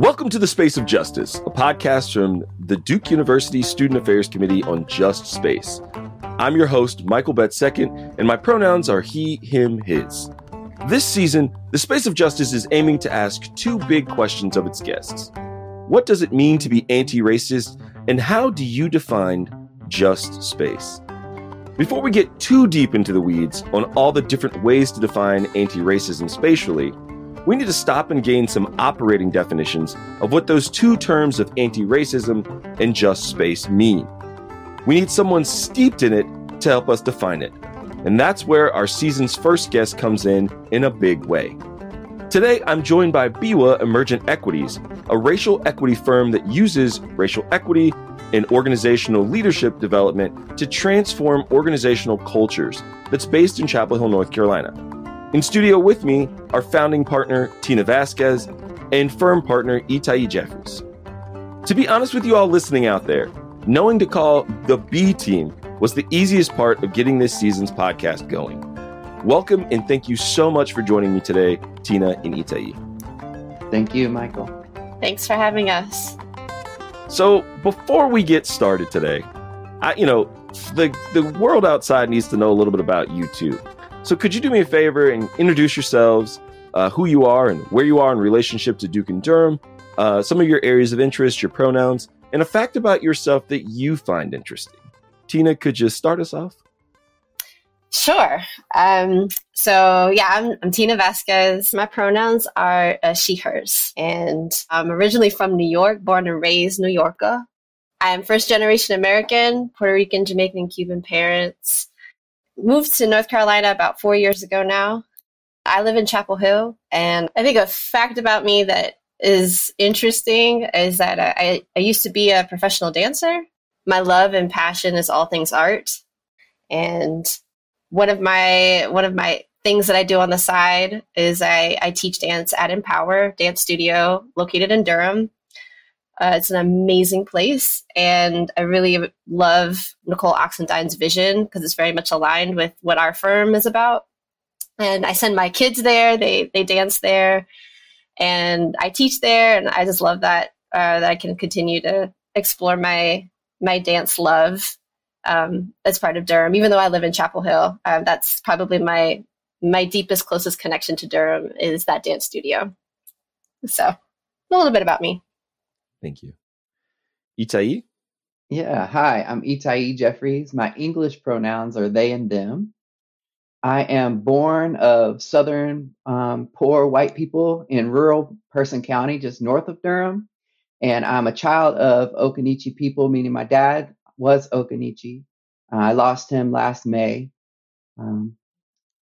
Welcome to the Space of Justice, a podcast from the Duke University Student Affairs Committee on Just Space. I'm your host, Michael Betts II, and my pronouns are he, him, his. This season, the Space of Justice is aiming to ask two big questions of its guests. What does it mean to be anti racist, and how do you define just space? Before we get too deep into the weeds on all the different ways to define anti racism spatially, we need to stop and gain some operating definitions of what those two terms of anti racism and just space mean. We need someone steeped in it to help us define it. And that's where our season's first guest comes in in a big way. Today, I'm joined by Biwa Emergent Equities, a racial equity firm that uses racial equity and organizational leadership development to transform organizational cultures that's based in Chapel Hill, North Carolina. In studio with me are founding partner Tina Vasquez and firm partner Itai Jeffries. To be honest with you all listening out there, knowing to call the B team was the easiest part of getting this season's podcast going. Welcome and thank you so much for joining me today, Tina and Itai. Thank you, Michael. Thanks for having us. So, before we get started today, I, you know, the the world outside needs to know a little bit about you too. So, could you do me a favor and introduce yourselves, uh, who you are, and where you are in relationship to Duke and Durham, uh, some of your areas of interest, your pronouns, and a fact about yourself that you find interesting? Tina, could you start us off? Sure. Um, so, yeah, I'm, I'm, Tina Vasquez. My pronouns are uh, she, hers. And I'm originally from New York, born and raised New Yorker. I'm first generation American, Puerto Rican, Jamaican, and Cuban parents moved to North Carolina about four years ago now. I live in Chapel Hill, and I think a fact about me that is interesting is that I, I used to be a professional dancer. My love and passion is all things art, and one of my one of my things that I do on the side is I, I teach dance at Empower Dance Studio, located in Durham. Uh, it's an amazing place, and I really love Nicole Oxendine's vision because it's very much aligned with what our firm is about. And I send my kids there; they they dance there, and I teach there, and I just love that uh, that I can continue to explore my my dance love um, as part of Durham. Even though I live in Chapel Hill, um, that's probably my my deepest, closest connection to Durham is that dance studio. So, a little bit about me. Thank you. Itai? Yeah, hi, I'm Itai Jeffries. My English pronouns are they and them. I am born of Southern um, poor white people in rural Person County, just north of Durham. And I'm a child of Occaneechi people, meaning my dad was Occaneechi. Uh, I lost him last May. Um,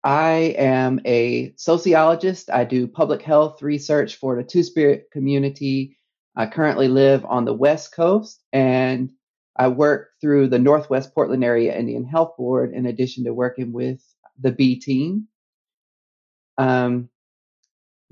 I am a sociologist. I do public health research for the Two Spirit community I currently live on the West Coast and I work through the Northwest Portland Area Indian Health Board in addition to working with the B team. Um,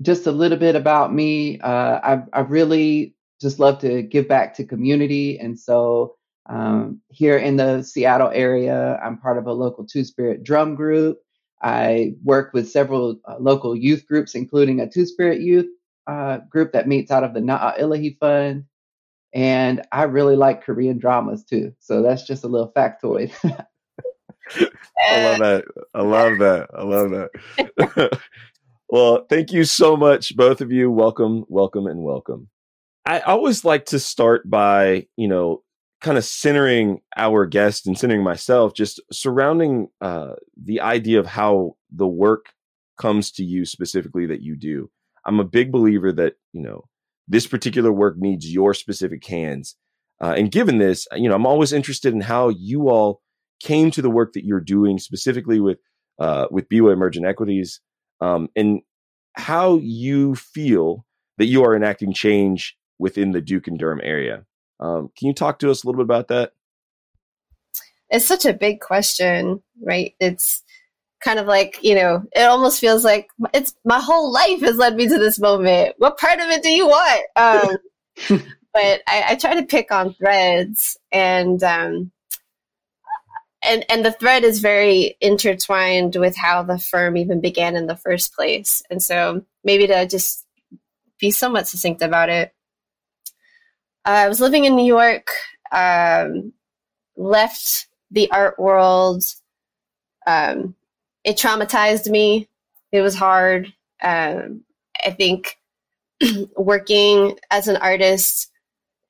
just a little bit about me. Uh, I, I really just love to give back to community. And so um, here in the Seattle area, I'm part of a local Two Spirit drum group. I work with several uh, local youth groups, including a Two Spirit Youth uh, group that meets out of the Na'ah Illahee Fund. And I really like Korean dramas too. So that's just a little factoid. I love that. I love that. I love that. well, thank you so much, both of you. Welcome, welcome, and welcome. I always like to start by, you know, kind of centering our guest and centering myself, just surrounding uh, the idea of how the work comes to you specifically that you do. I'm a big believer that, you know, this particular work needs your specific hands. Uh, and given this, you know, I'm always interested in how you all came to the work that you're doing, specifically with uh, with Biwa Emergent Equities, um, and how you feel that you are enacting change within the Duke and Durham area. Um, can you talk to us a little bit about that? It's such a big question, right? It's kind of like you know it almost feels like it's my whole life has led me to this moment what part of it do you want um, but I, I, try to pick on threads and um, and and the thread is very intertwined with how the firm even began in the first place and so maybe to just be somewhat succinct about it I was living in New York, um, left the art world. Um, it traumatized me. It was hard. Um, I think working as an artist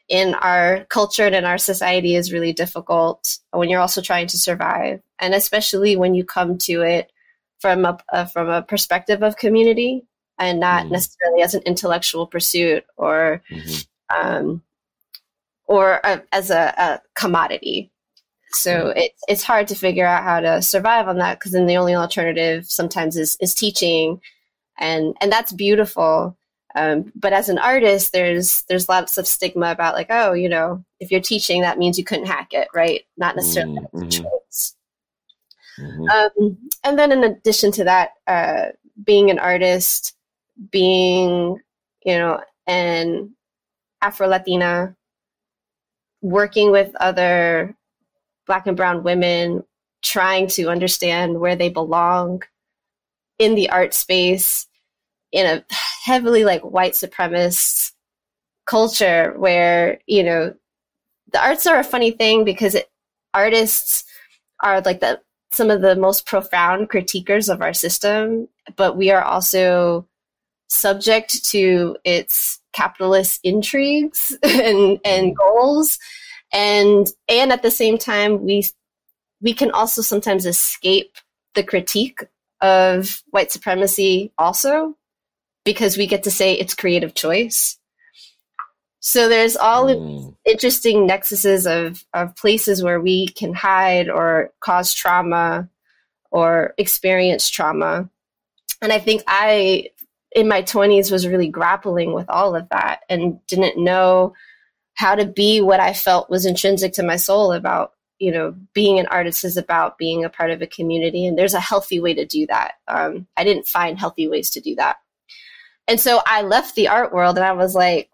in our culture and in our society is really difficult when you're also trying to survive, and especially when you come to it from a, uh, from a perspective of community and not mm-hmm. necessarily as an intellectual pursuit or mm-hmm. um, or a, as a, a, commodity. So it's it's hard to figure out how to survive on that because then the only alternative sometimes is is teaching, and and that's beautiful. Um, but as an artist, there's there's lots of stigma about like, oh, you know, if you're teaching, that means you couldn't hack it, right? Not necessarily mm-hmm. choice. Mm-hmm. Um, and then in addition to that, uh, being an artist, being, you know, an Afro Latina, working with other Black and Brown women, trying to understand where they belong in the art space in a heavily like white supremacist culture where you know the arts are a funny thing because it, artists are like the some of the most profound critiquers of our system but we are also subject to its capitalist intrigues and and goals and and at the same time we we can also sometimes escape the critique of white supremacy also because we get to say it's creative choice. So there's all mm. interesting nexuses of, of places where we can hide or cause trauma or experience trauma. And I think I, in my 20s, was really grappling with all of that and didn't know how to be what I felt was intrinsic to my soul about, you know, being an artist is about being a part of a community. And there's a healthy way to do that. Um, I didn't find healthy ways to do that. And so I left the art world and I was like,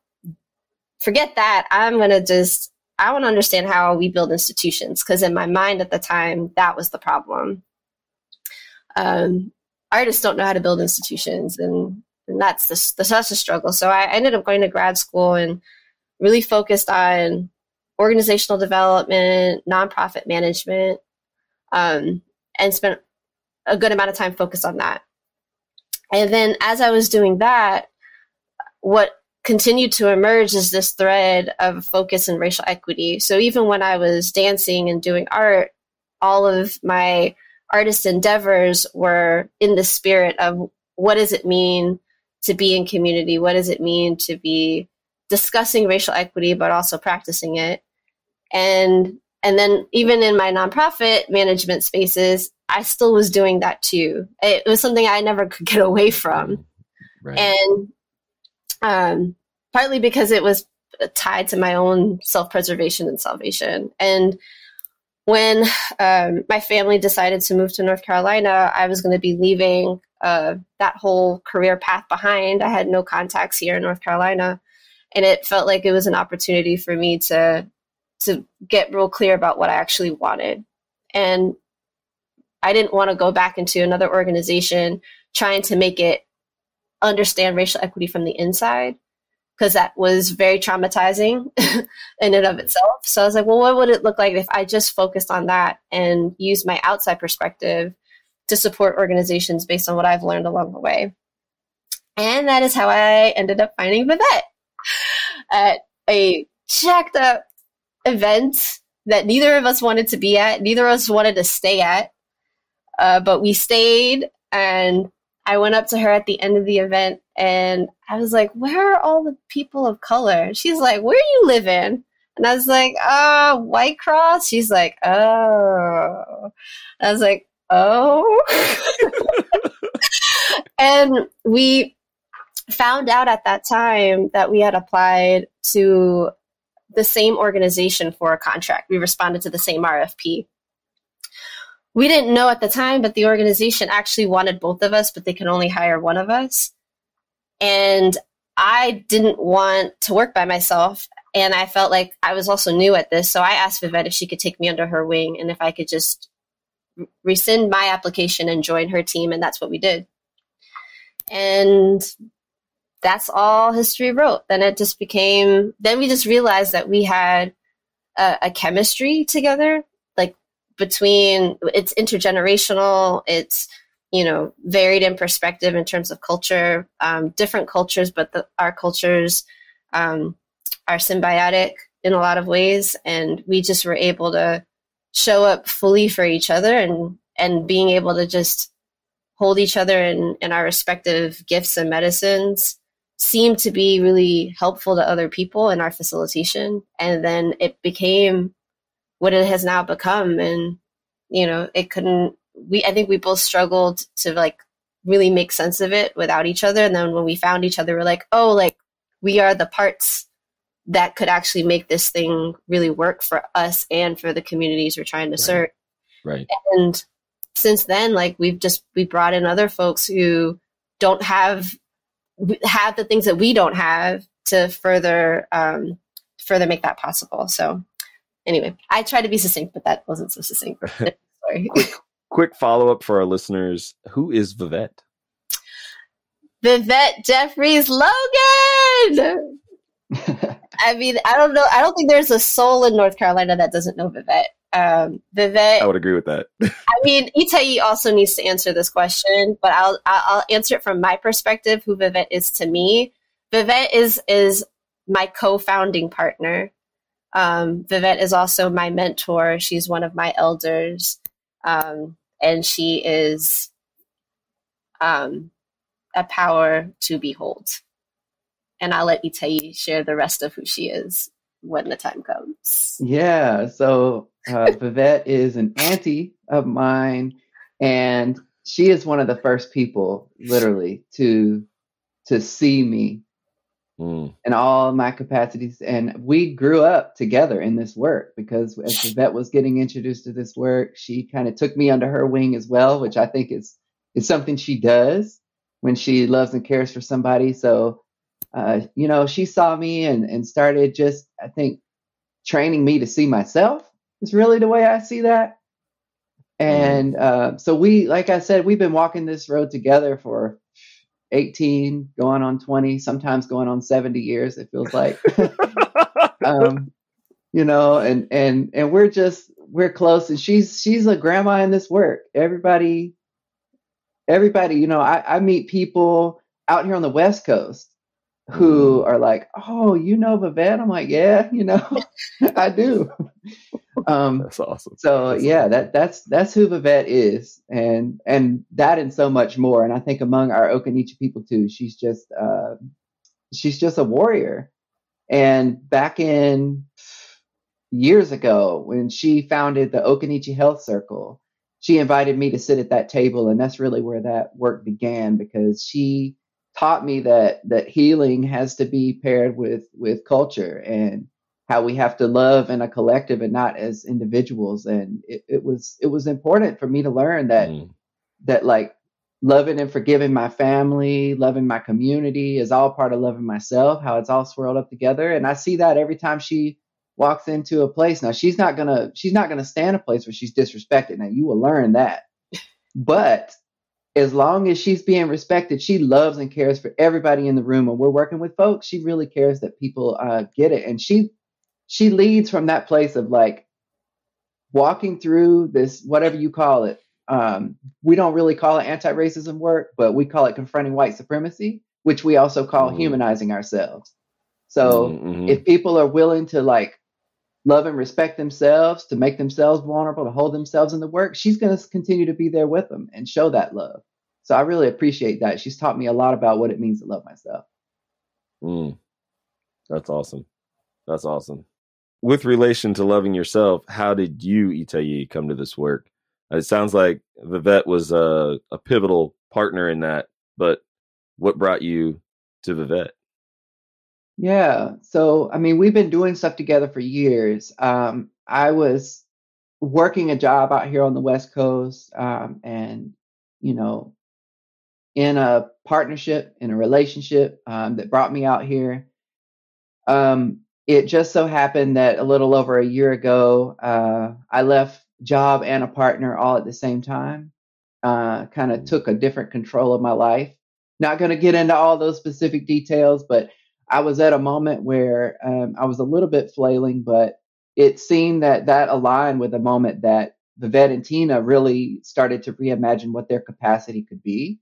forget that. I'm going to just, I want to understand how we build institutions. Because in my mind at the time, that was the problem. Um, artists don't know how to build institutions. And, and that's the, the, such a struggle. So I ended up going to grad school and really focused on organizational development, nonprofit management, um, and spent a good amount of time focused on that. And then as I was doing that, what continued to emerge is this thread of focus and racial equity. So even when I was dancing and doing art, all of my artist endeavors were in the spirit of what does it mean to be in community? What does it mean to be discussing racial equity, but also practicing it? And and then even in my nonprofit management spaces, I still was doing that too. It was something I never could get away from. Right. And um, partly because it was tied to my own self preservation and salvation. And when um, my family decided to move to North Carolina, I was going to be leaving uh, that whole career path behind. I had no contacts here in North Carolina. And it felt like it was an opportunity for me to to get real clear about what I actually wanted. And I didn't want to go back into another organization trying to make it understand racial equity from the inside because that was very traumatizing in and of itself. So I was like, well, what would it look like if I just focused on that and used my outside perspective to support organizations based on what I've learned along the way? And that is how I ended up finding Vivette at a jacked up event that neither of us wanted to be at, neither of us wanted to stay at. Uh, but we stayed, and I went up to her at the end of the event, and I was like, "Where are all the people of color?" She's like, "Where you living?" And I was like, "Uh, White Cross." She's like, "Oh." I was like, "Oh." and we found out at that time that we had applied to the same organization for a contract. We responded to the same RFP we didn't know at the time, but the organization actually wanted both of us, but they could only hire one of us. And I didn't want to work by myself. And I felt like I was also new at this. So I asked Vivette if she could take me under her wing and if I could just rescind my application and join her team. And that's what we did. And that's all history wrote. Then it just became, then we just realized that we had a, a chemistry together, like between it's intergenerational, it's, you know, varied in perspective in terms of culture, um, different cultures, but the, our cultures um, are symbiotic in a lot of ways. And we just were able to show up fully for each other and, and being able to just hold each other in, in our respective gifts and medicines seemed to be really helpful to other people in our facilitation. And then it became what it has now become. And, you know, it couldn't, we, I think we both struggled to like really make sense of it without each other. And then when we found each other, we're like, oh, like we are the parts that could actually make this thing really work for us and for the communities we're trying to right. serve. Right. And since then, like we've just, we brought in other folks who don't have have the things that we don't have to further um, further make that possible. So anyway, I tried to be succinct, but that wasn't so succinct. Sorry. quick, quick follow up for our listeners: Who is Vivette? Vivette Jeffries Logan. I mean, I don't know. I don't think there's a soul in North Carolina that doesn't know Vivette. Um, Vivette. I would agree with that. I mean, Itai also needs to answer this question, but I'll I'll answer it from my perspective. Who Vivette is to me, Vivette is is my co-founding partner. Um, Vivette is also my mentor. She's one of my elders, um, and she is um, a power to behold. And I'll let Itai share the rest of who she is when the time comes. Yeah. So uh, Vivette is an auntie of mine, and she is one of the first people, literally, to to see me Mm. in all my capacities. And we grew up together in this work because as Vivette was getting introduced to this work, she kind of took me under her wing as well, which I think is is something she does when she loves and cares for somebody. So uh, you know, she saw me and, and started just, I think, training me to see myself is really the way I see that. And uh, so we, like I said, we've been walking this road together for 18, going on 20, sometimes going on 70 years, it feels like. um, you know, and, and, and we're just, we're close and she's, she's a grandma in this work. Everybody, everybody, you know, I, I meet people out here on the West Coast who are like, "Oh, you know Vivette?" I'm like, "Yeah, you know, I do." Um, That's awesome. so That's yeah, awesome. that that's that's who Vivette is, and and that and so much more. And I think among our Occaneechi people too, she's just uh, she's just a warrior. And back in years ago, when she founded the Occaneechi Health Circle, she invited me to sit at that table, and that's really where that work began because she taught me that that healing has to be paired with with culture and how we have to love in a collective and not as individuals and it, it was it was important for me to learn that Mm. that like loving and forgiving my family loving my community is all part of loving myself how it's all swirled up together and i see that every time she walks into a place now she's not gonna she's not gonna stand a place where she's disrespected now you will learn that but as long as she's being respected, she loves and cares for everybody in the room. And we're working with folks, she really cares that people uh, get it. And she she leads from that place of like walking through this, whatever you call it. Um, we don't really call it anti-racism work, but we call it confronting white supremacy, which we also call Mhm. humanizing ourselves. So Mhm. if people are willing to like love and respect themselves, to make themselves vulnerable, to hold themselves in the work, she's going to continue to be there with them and show that love. So I really appreciate that. She's taught me a lot about what it means to love myself. Mm. That's awesome. That's awesome. With relation to loving yourself, how did you, Itai, come to this work? It sounds like Vivette was a, a pivotal partner in that, but what brought you to Vivette? Yeah. So, I mean, we've been doing stuff together for years. Um, I was working a job out here on the West Coast um, and, you know, in a partnership, in a relationship um, that brought me out here. Um, it just so happened that a little over a year ago, uh, I left job and a partner all at the same time. Uh, kind of took a different control of my life not going to get into all those specific details, but I was at a moment where um, I was a little bit flailing, but it seemed that that aligned with a moment that Vivette and Tina really started to reimagine what their capacity could be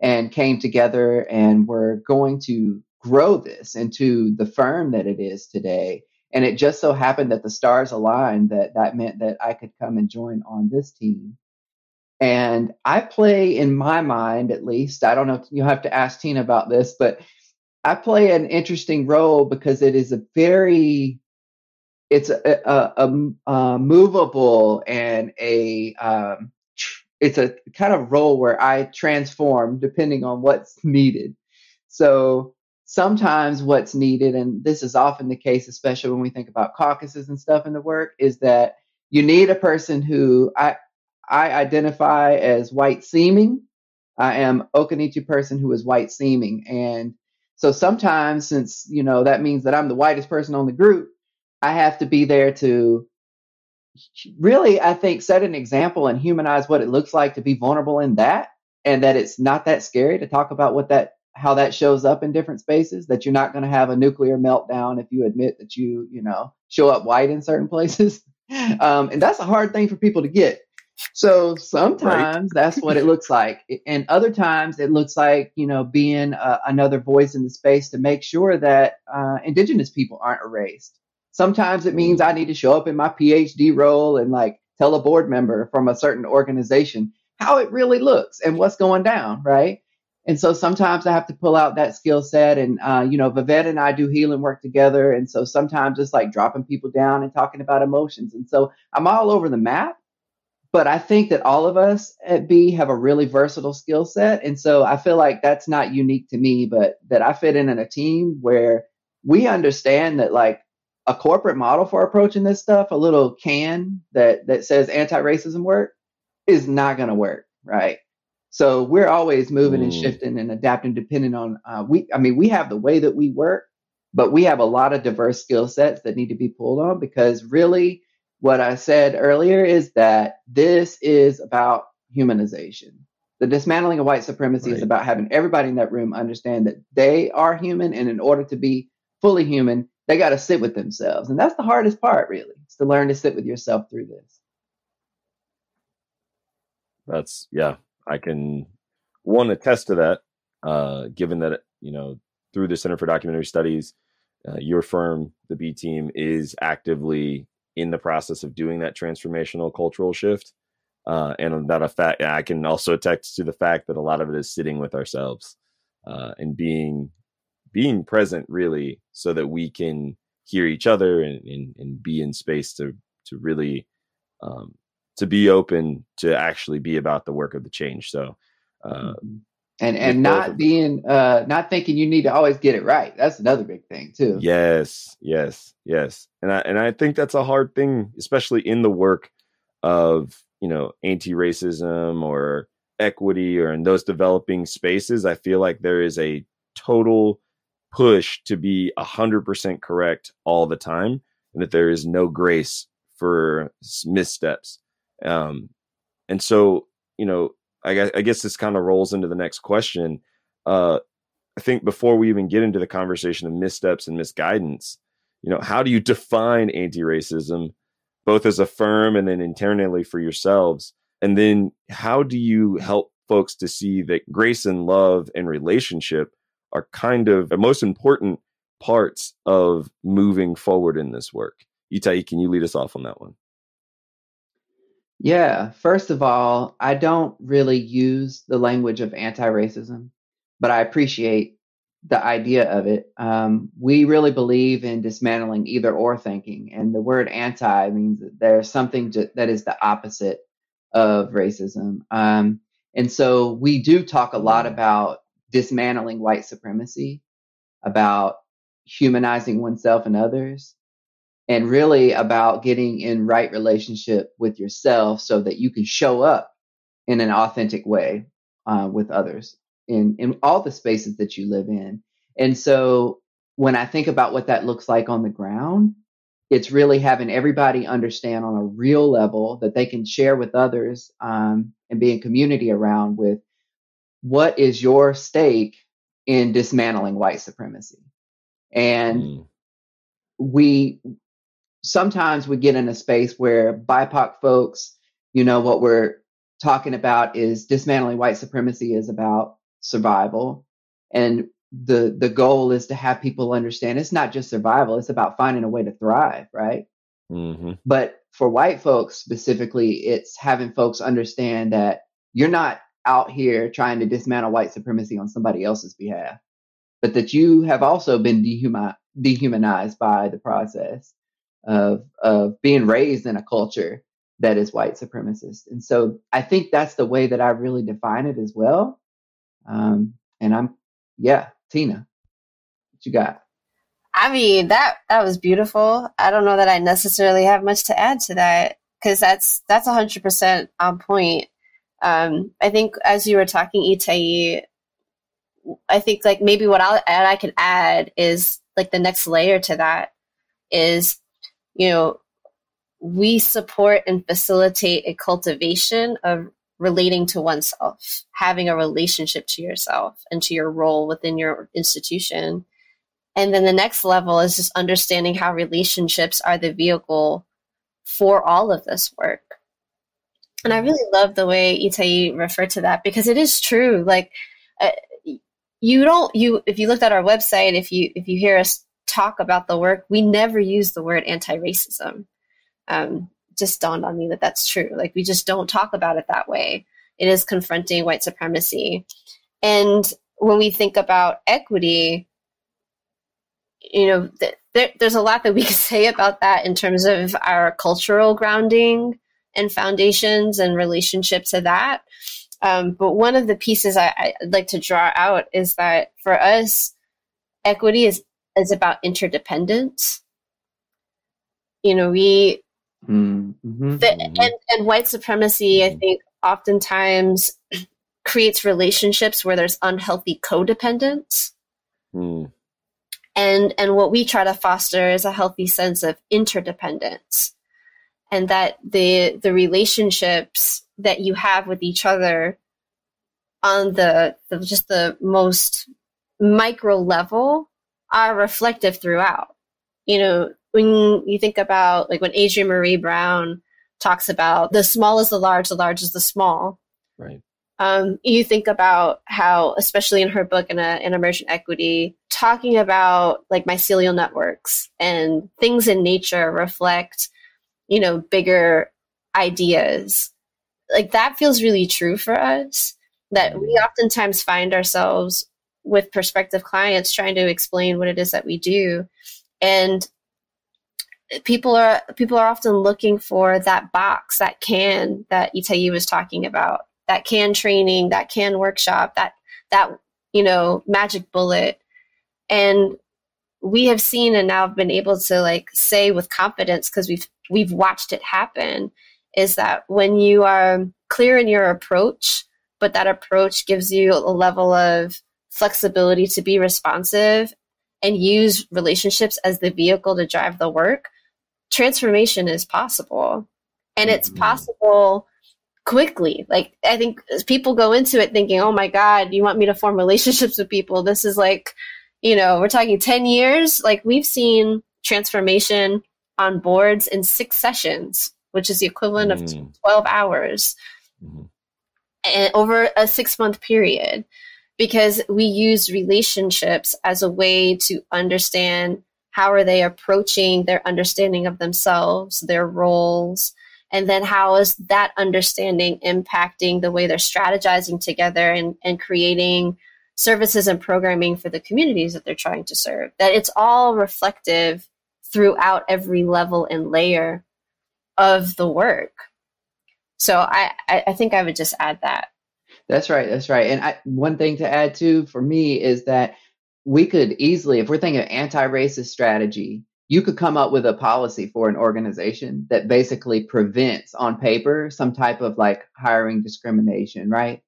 and came together and were going to grow this into the firm that it is today. And it just so happened that the stars aligned that that meant that I could come and join on this team. And I play in my mind, at least, I don't know, you'll have to ask Tina about this, but I play an interesting role because it is a very it's a, a, a, a movable and a um, it's a kind of role where I transform depending on what's needed. So sometimes what's needed, and this is often the case, especially when we think about caucuses and stuff in the work, is that you need a person who I I identify as white seeming. I am Occaneechi person who is white seeming, and so sometimes since you know that means that I'm the whitest person on the group, I have to be there to really, I think, set an example and humanize what it looks like to be vulnerable in that, and that it's not that scary to talk about what that how that shows up in different spaces. That you're not going to have a nuclear meltdown if you admit that you you know show up white in certain places, um, and that's a hard thing for people to get. So sometimes right. that's what it looks like, and other times it looks like you know being uh, another voice in the space to make sure that uh, Indigenous people aren't erased Sometimes it means I need to show up in my PhD role and like tell a board member from a certain organization how it really looks and what's going down, right? And so sometimes I have to pull out that skill set. And, uh, you know, Vivette and I do healing work together. And so sometimes it's like dropping people down and talking about emotions. And so I'm all over the map. But I think that all of us at B have a really versatile skill set. And so I feel like that's not unique to me, but that I fit in in a team where we understand that like a corporate model for approaching this stuff, a little can that that says anti-racism work, is not going to work, right? So we're always moving mm. and shifting and adapting depending on uh, we. I mean, we have the way that we work, but we have a lot of diverse skill sets that need to be pulled on because really, what I said earlier is that this is about humanization. The dismantling of white supremacy right. is about having everybody in that room understand that they are human, and in order to be fully human, they got to sit with themselves. And that's the hardest part, really, is to learn to sit with yourself through this. That's, yeah, I can one attest to that, uh, given that, you know, through the Center for Documentary Studies, uh, your firm, the B team, is actively in the process of doing that transformational cultural shift. Uh, and that effect, I can also attest to the fact that a lot of it is sitting with ourselves uh, and being being present really so that we can hear each other and, and, and be in space to to really um, to be open to actually be about the work of the change. So uh, mm-hmm. and and not being uh not thinking you need to always get it right. That's another big thing too. Yes yes yes. And i and i think that's a hard thing especially in the work of you know anti-racism or equity or in those developing spaces i feel like there is a total push to be 100% correct all the time and that there is no grace for missteps um, and so you know I guess, I guess this kind of rolls into the next question uh, i think before we even get into the conversation of missteps and misguidance you know how do you define anti-racism both as a firm and then internally for yourselves and then how do you help folks to see that grace and love and relationship are kind of the most important parts of moving forward in this work. Itai, can you lead us off on that one? Yeah, first of all, I don't really use the language of anti racism, but I appreciate the idea of it. Um, we really believe in dismantling either or thinking, and the word anti means that there's something to, that is the opposite of racism. Um, and so we do talk a lot about dismantling white supremacy, about humanizing oneself and others, and really about getting in right relationship with yourself so that you can show up in an authentic way uh, with others in, in all the spaces that you live in. And so when I think about what that looks like on the ground, it's really having everybody understand on a real level that they can share with others um, and be in community around with what is your stake in dismantling white supremacy? And mm. we sometimes we get in a space where BIPOC folks, you know, what we're talking about is dismantling white supremacy is about survival. And the the goal is to have people understand it's not just survival, it's about finding a way to thrive, right? Mm-hmm. But for white folks specifically, it's having folks understand that you're not out here trying to dismantle white supremacy on somebody else's behalf, but that you have also been dehuman, dehumanized by the process of of being raised in a culture that is white supremacist. And so I think that's the way that I really define it as well. Um, and I'm, yeah, Tina, what you got? I mean that that was beautiful. I don't know that I necessarily have much to add to that because that's that's hundred percent on point. Um, I think as you were talking, Itai, I think like maybe what I'll add, I can add is like the next layer to that is, you know, we support and facilitate a cultivation of relating to oneself, having a relationship to yourself and to your role within your institution. And then the next level is just understanding how relationships are the vehicle for all of this work. And I really love the way Itai referred to that because it is true. Like, uh, you don't you if you looked at our website, if you if you hear us talk about the work, we never use the word anti-racism. Um, just dawned on me that that's true. Like we just don't talk about it that way. It is confronting white supremacy. And when we think about equity, you know, th- there, there's a lot that we can say about that in terms of our cultural grounding and foundations and relationship to that. Um, but one of the pieces I, I'd like to draw out is that for us, equity is is about interdependence. You know, we Mm-hmm. The, and, and white supremacy, I mm-hmm. think, oftentimes creates relationships where there's unhealthy codependence. Mm. And and what we try to foster is a healthy sense of interdependence. And that the the relationships that you have with each other on the, the just the most micro level are reflective throughout. You know, when you think about like when Adrienne Maree Brown talks about the small is the large, the large is the small. Right. Um, you think about how, especially in her book in, a, in emergent equity, talking about like mycelial networks and things in nature reflect, you know, bigger ideas. Like that feels really true for us. That we mm-hmm. oftentimes find ourselves with prospective clients trying to explain what it is that we do. And people are people are often looking for that box, that can that Itai was talking about, that can training, that can workshop, that that you know magic bullet, and we have seen and now been able to like say with confidence because we've we've watched it happen is that when you are clear in your approach but that approach gives you a level of flexibility to be responsive and use relationships as the vehicle to drive the work transformation is possible and it's mm-hmm. possible quickly like i think people go into it thinking oh my god you want me to form relationships with people this is like you know we're talking 10 years like we've seen transformation on boards in six sessions which is the equivalent mm. of 12 hours mm. and over a six month period because we use relationships as a way to understand how are they approaching their understanding of themselves, their roles, and then how is that understanding impacting the way they're strategizing together and, and creating services and programming for the communities that they're trying to serve. That it's all reflective throughout every level and layer of the work. So I, I think I would just add that. That's right. That's right. And I, one thing to add too for me is that we could easily, if we're thinking of anti-racist strategy, you could come up with a policy for an organization that basically prevents on paper some type of like hiring discrimination, right?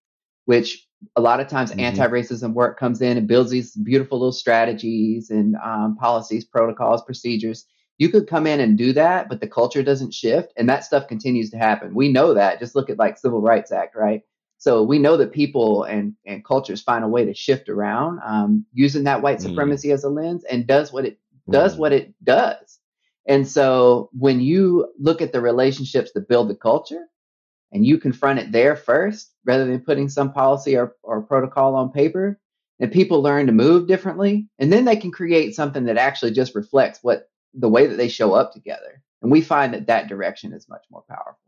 Which a lot of times mm-hmm. anti-racism work comes in and builds these beautiful little strategies and um, policies, protocols, procedures. You could come in and do that, but the culture doesn't shift, and that stuff continues to happen. We know that. Just look at like Civil Rights Act, right? So we know that people and, and cultures find a way to shift around um, using that white mm. supremacy mm. as a lens and does what it does mm. what it does. And so when you look at the relationships that build the culture and you confront it there first, rather than putting some policy or, or protocol on paper, and people learn to move differently, and then they can create something that actually just reflects what the way that they show up together. And we find that that direction is much more powerful.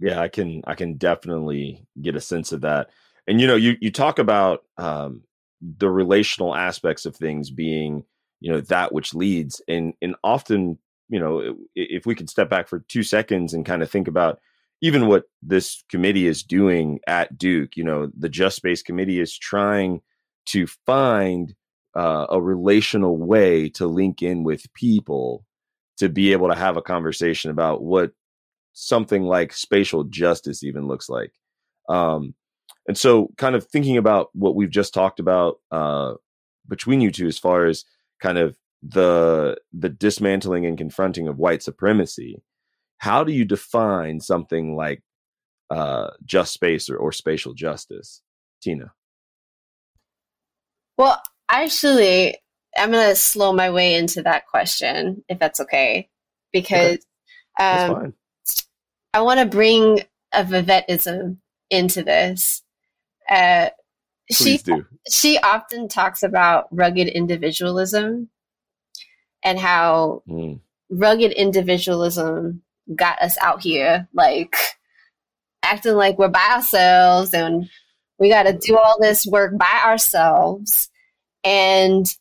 Yeah, I can I can definitely get a sense of that. And you know, you you talk about um, the relational aspects of things being you know that which leads, and and often you know if we could step back for two seconds and kind of think about even what this committee is doing at Duke, you know, the Just Space Committee is trying to find uh, a relational way to link in with people to be able to have a conversation about what something like spatial justice even looks like. Um, and so, kind of thinking about what we've just talked about uh, between you two, as far as kind of the the dismantling and confronting of white supremacy, how do you define something like uh, just space or, or spatial justice, Tina? Well, actually, I'm going to slow my way into that question, if that's okay, because okay. Um, I want to bring a vivetism into this. Uh, she do. she often talks about rugged individualism and how mm. rugged individualism got us out here, like acting like we're by ourselves and we got to do all this work by ourselves. And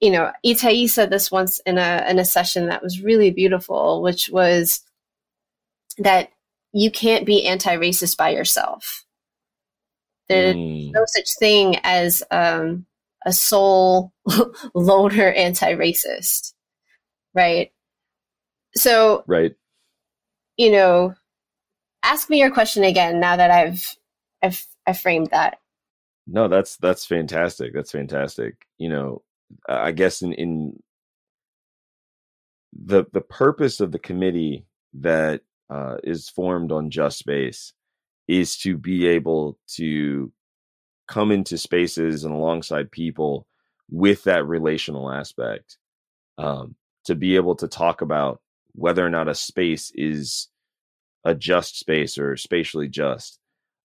you know, Itai said this once in a in a session that was really beautiful, which was that you can't be anti-racist by yourself. There's mm. no such thing as um, a sole loner anti-racist, right? So, right, you know, ask me your question again now that I've I've I framed that. No, that's that's fantastic. That's fantastic. You know, I guess in in the the purpose of the committee that uh, is formed on Just Space is to be able to come into spaces and alongside people with that relational aspect um, to be able to talk about whether or not a space is a just space or spatially just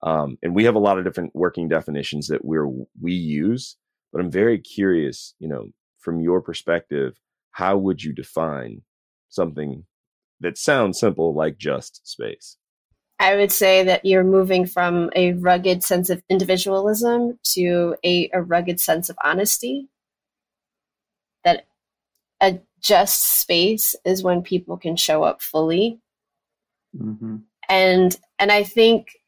um, and we have a lot of different working definitions that we're we use but i'm very curious you know from your perspective how would you define something that sounds simple like just space? I would say that you're moving from a rugged sense of individualism to a, a rugged sense of honesty. That a just space is when people can show up fully. Mm-hmm. And and I think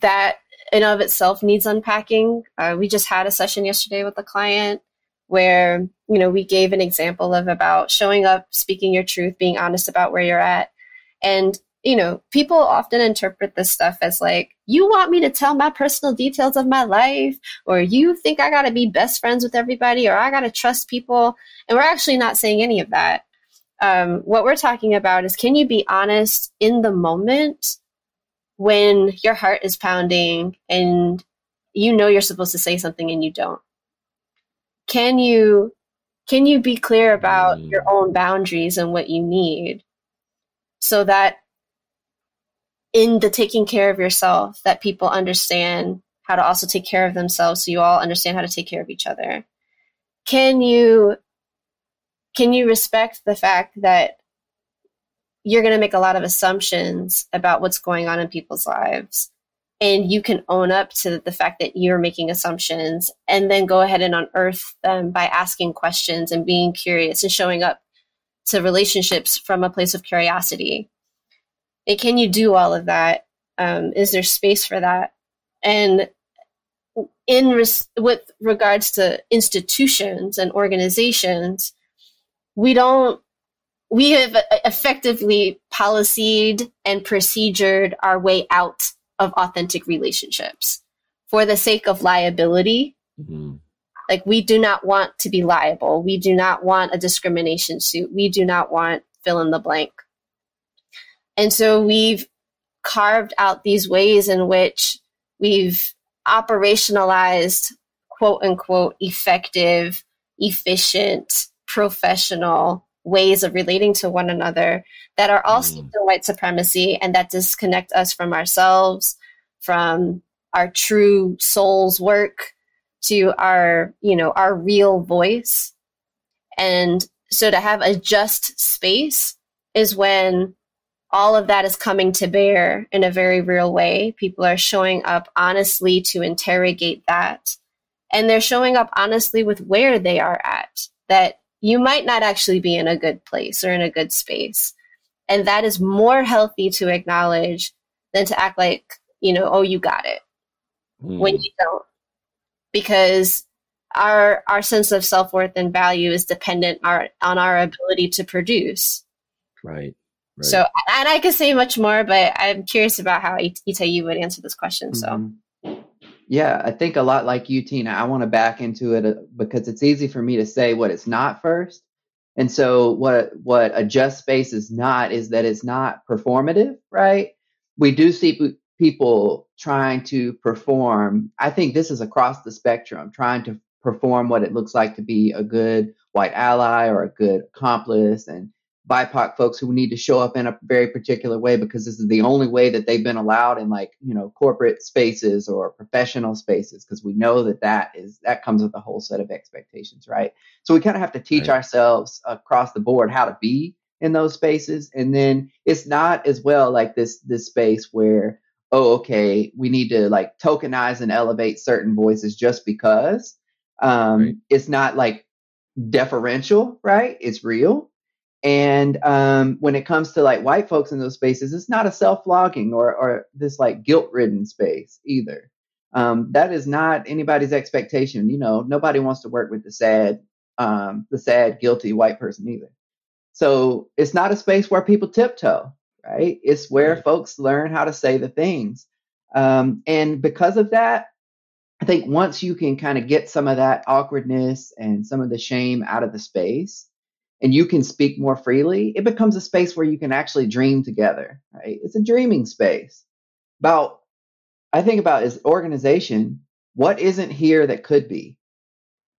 that in of itself needs unpacking. Uh, we just had a session yesterday with a client where you know we gave an example of about showing up speaking your truth being honest about where you're at. And you know people often interpret this stuff as like you want me to tell my personal details of my life or you think i got to be best friends with everybody or i got to trust people? And we're actually not saying any of that. Um, what we're talking about is can you be honest in the moment when your heart is pounding and you know you're supposed to say something and you don't can you can you be clear about mm. your own boundaries and what you need so that in the taking care of yourself that people understand how to also take care of themselves so you all understand how to take care of each other can you can you respect the fact that you're going to make a lot of assumptions about what's going on in people's lives and you can own up to the fact that you're making assumptions and then go ahead and unearth them by asking questions and being curious and showing up to relationships from a place of curiosity and can you do all of that? Um, is there space for that and in res- with regards to institutions and organizations we don't we have effectively policied and procedured our way out of authentic relationships for the sake of liability. Mm-hmm. Like, we do not want to be liable. We do not want a discrimination suit. We do not want fill in the blank. And so we've carved out these ways in which we've operationalized quote unquote effective, efficient, professional ways of relating to one another that are all mm. white supremacy and that disconnect us from ourselves, from our true soul's work to our, you know, our real voice. And so to have a just space is when all of that is coming to bear in a very real way. People are showing up honestly to interrogate that. And they're showing up honestly with where they are at, that you might not actually be in a good place or in a good space. And that is more healthy to acknowledge than to act like, you know, oh, you got it mm. when you don't. Because our our sense of self-worth and value is dependent our, on our ability to produce. Right. Right. So, and I could say much more, but I'm curious about how Itai you would answer this question. So, mm-hmm. Yeah, I think a lot like you, Tina. I want to back into it uh, because it's easy for me to say what it's not first. And so, what what a just space is not is that it's not performative, right? We do see people trying to perform. I think this is across the spectrum, trying to perform what it looks like to be a good white ally or a good accomplice, and BIPOC folks who need to show up in a very particular way because this is the only way that they've been allowed in like you know corporate spaces or professional spaces because we know that that is that comes with a whole set of expectations right so we kind of have to teach right. ourselves across the board how to be in those spaces and then it's not as well like this this space where oh okay we need to like tokenize and elevate certain voices just because um right. it's not like deferential right it's real and um, when it comes to like white folks in those spaces, it's not a self-flogging or, or this like guilt-ridden space either. Um, that is not anybody's expectation. You know, nobody wants to work with the sad, um, the sad, guilty white person either. So it's not a space where people tiptoe, right? It's where folks learn how to say the things. Um, and because of that, I think once you can kind of get some of that awkwardness and some of the shame out of the space, and you can speak more freely, it becomes a space where you can actually dream together, right? It's a dreaming space. About, I think about is organization, what isn't here that could be?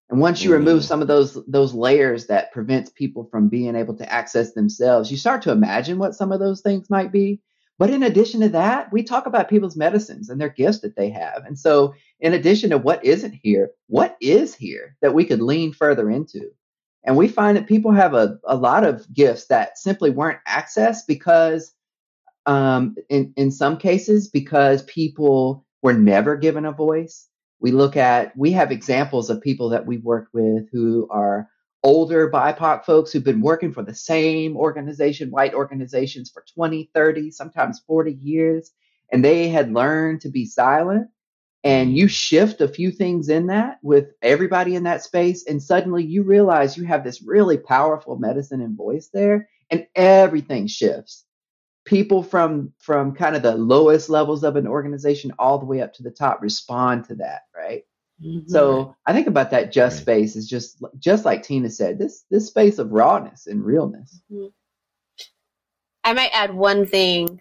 And once you mm. remove some of those those layers that prevents people from being able to access themselves, you start to imagine what some of those things might be. But in addition to that, we talk about people's medicines and their gifts that they have. And so, in addition to what isn't here, what is here that we could lean further into? And we find that people have a, a lot of gifts that simply weren't accessed because, um, in, in some cases, because people were never given a voice. We look at, we have examples of people that we've worked with who are older BIPOC folks who've been working for the same organization, white organizations for 20, 30, sometimes 40 years, and they had learned to be silent and you shift a few things in that with everybody in that space and suddenly you realize you have this really powerful medicine and voice there and everything shifts people from from kind of the lowest levels of an organization all the way up to the top respond to that right mm-hmm. so i think about that just right. space is just just like tina said this this space of rawness and realness mm-hmm. i might add one thing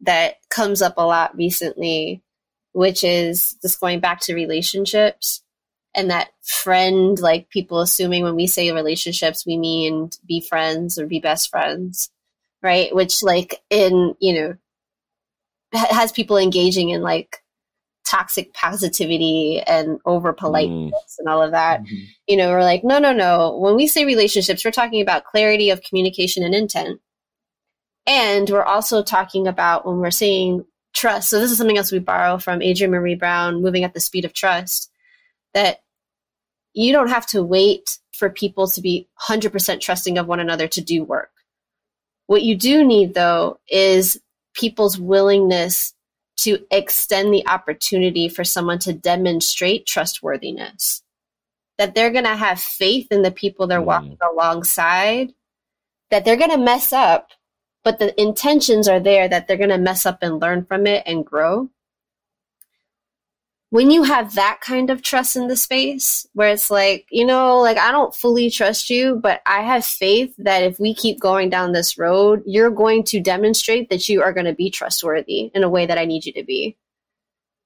that comes up a lot recently which is just going back to relationships and that friend, like people assuming when we say relationships, we mean be friends or be best friends, right? Which, like, in, you know, has people engaging in like toxic positivity and over politeness mm. and all of that. Mm-hmm. You know, we're like, no, no, no. When we say relationships, we're talking about clarity of communication and intent. And we're also talking about when we're saying trust. So this is something else we borrow from Adrienne Maree Brown, Moving at the Speed of Trust, that you don't have to wait for people to be 100% trusting of one another to do work. What you do need, though, is people's willingness to extend the opportunity for someone to demonstrate trustworthiness. That they're going to have faith in the people they're mm. walking alongside, that they're going to mess up, but the intentions are there that they're going to mess up and learn from it and grow. When you have that kind of trust in the space where it's like, you know, like I don't fully trust you, but I have faith that if we keep going down this road, you're going to demonstrate that you are going to be trustworthy in a way that I need you to be.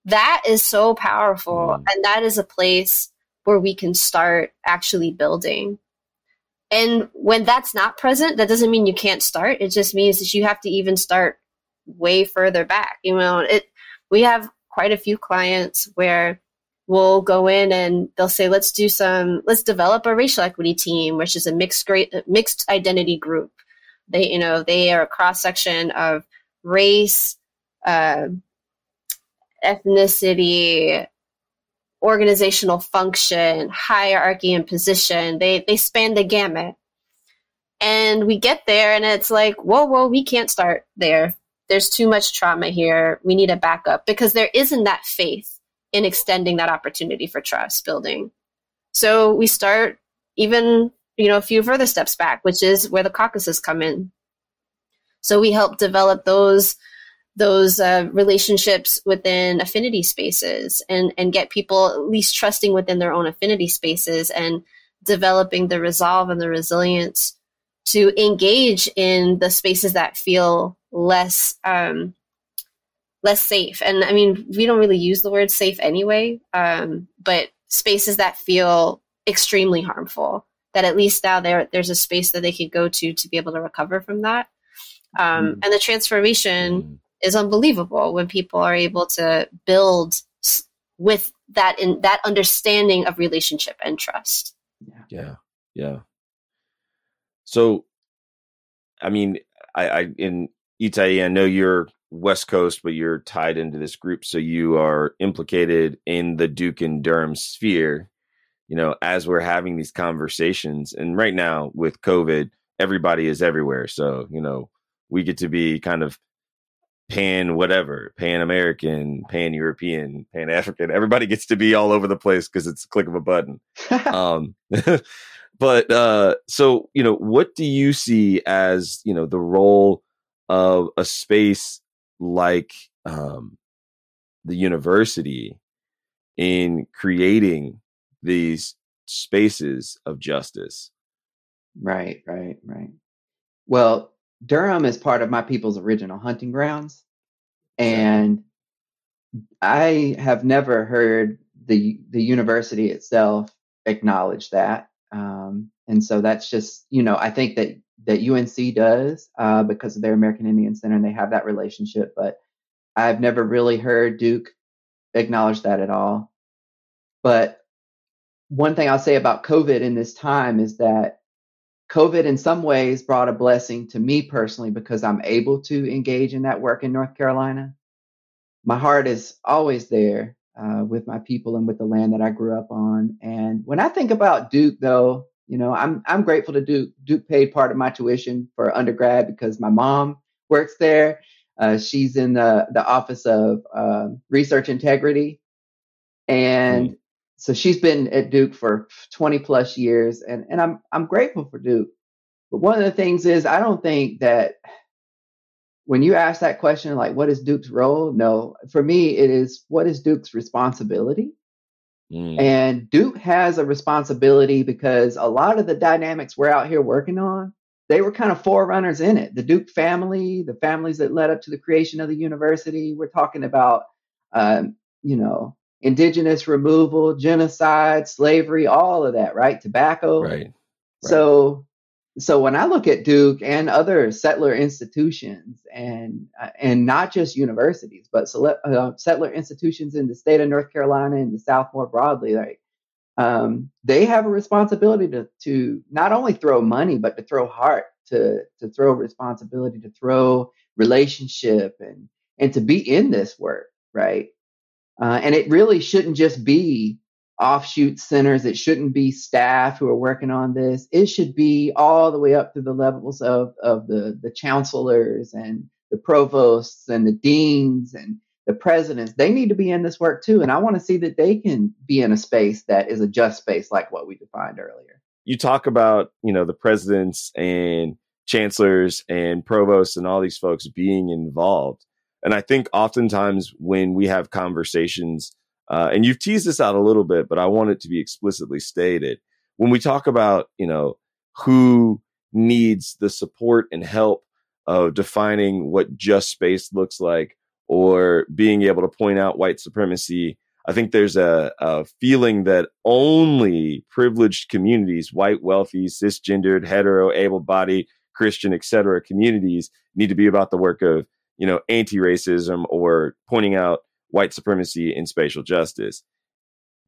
that is so powerful. Mm. And that is a place where we can start actually building. And when that's not present, that doesn't mean you can't start. It just means that you have to even start way further back. You know, it we have quite a few clients where we'll go in and they'll say, let's do some, let's develop a racial equity team, which is a mixed great mixed identity group. They, you know, they are a cross section of race, uh, ethnicity, organizational function, hierarchy, and position. They they span the gamut. And we get there, and it's like, whoa, whoa, we can't start there. There's too much trauma here. We need a backup because there isn't that faith in extending that opportunity for trust building. So we start even, you know, a few further steps back, which is where the caucuses come in. So we help develop those those uh, relationships within affinity spaces and and get people at least trusting within their own affinity spaces and developing the resolve and the resilience to engage in the spaces that feel less um, less safe. And i mean we don't really use the word safe anyway um, but spaces that feel extremely harmful that at least now there there's a space that they could go to to be able to recover from that. Um, mm. and the transformation mm is unbelievable when people are able to build with that in that understanding of relationship and trust. Yeah. Yeah. Yeah. So I mean, I, I in Itai, I know you're West Coast, but you're tied into this group, so you are implicated in the Duke and Durham sphere. You know, as we're having these conversations, and right now with COVID, everybody is everywhere. So you know, we get to be kind of pan whatever, pan American, pan European, pan African. Everybody gets to be all over the place because it's a click of a button. um, but uh, so you know, what do you see as you know the role of a space like um, the university in creating these spaces of justice? Right, right, right. Well, Durham is part of my people's original hunting grounds. And I have never heard the the university itself acknowledge that. Um, and so that's just, you know, I think that that UNC does uh, because of their American Indian Center and they have that relationship. But I've never really heard Duke acknowledge that at all. But one thing I'll say about COVID in this time is that COVID, in some ways, brought a blessing to me personally because I'm able to engage in that work in North Carolina. My heart is always there uh, with my people and with the land that I grew up on. And when I think about Duke, though, you know, I'm I'm grateful to Duke. Duke paid part of my tuition for undergrad because my mom works there. Uh, she's in the the Office of uh, Research Integrity, and mm so she's been at Duke for 20 plus years and, and I'm I'm grateful for Duke. But one of the things is I don't think that when you ask that question like what is Duke's role? No, for me it is what is Duke's responsibility? Mm. And Duke has a responsibility because a lot of the dynamics we're out here working on, they were kind of forerunners in it. The Duke family, the families that led up to the creation of the university. We're talking about, um, you know, indigenous removal, genocide, slavery, all of that, right? Tobacco. Right. right. So so when I look at Duke and other settler institutions, and uh, and not just universities, but sele- uh, settler institutions in the state of North Carolina and the South more broadly, like um, they have a responsibility to to not only throw money, but to throw heart, to to throw responsibility, to throw relationship, and and to be in this work, right? Uh, and it really shouldn't just be offshoot centers. It shouldn't be staff who are working on this. It should be all the way up to the levels of, of the, the chancellors and the provosts and the deans and the presidents. They need to be in this work too. And I want to see that they can be in a space that is a just space like what we defined earlier. You talk about, you know, the presidents and chancellors and provosts and all these folks being involved. And I think oftentimes when we have conversations, uh, and you've teased this out a little bit, but I want it to be explicitly stated when we talk about, you know, who needs the support and help of defining what just space looks like, or being able to point out white supremacy. I think there's a, a feeling that only privileged communities, white, wealthy, cisgendered, hetero, able-bodied, Christian, etc., communities need to be about the work of, you know, anti-racism or pointing out white supremacy and spatial justice.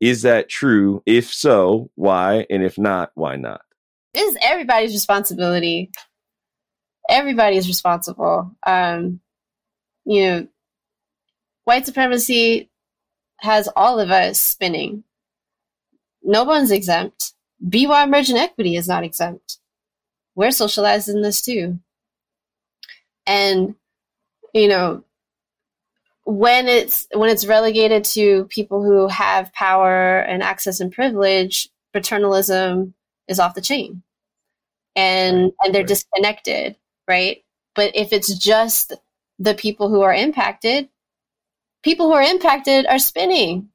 Is that true? If so, why? And if not, why not? It's everybody's responsibility. Everybody is responsible. Um, you know, white supremacy has all of us spinning. No one's exempt. Biwa emergent equity is not exempt. We're socialized in this too. And, you know, when it's when it's relegated to people who have power and access and privilege, paternalism is off the chain. And and they're disconnected, right? But if it's just the people who are impacted, people who are impacted are spinning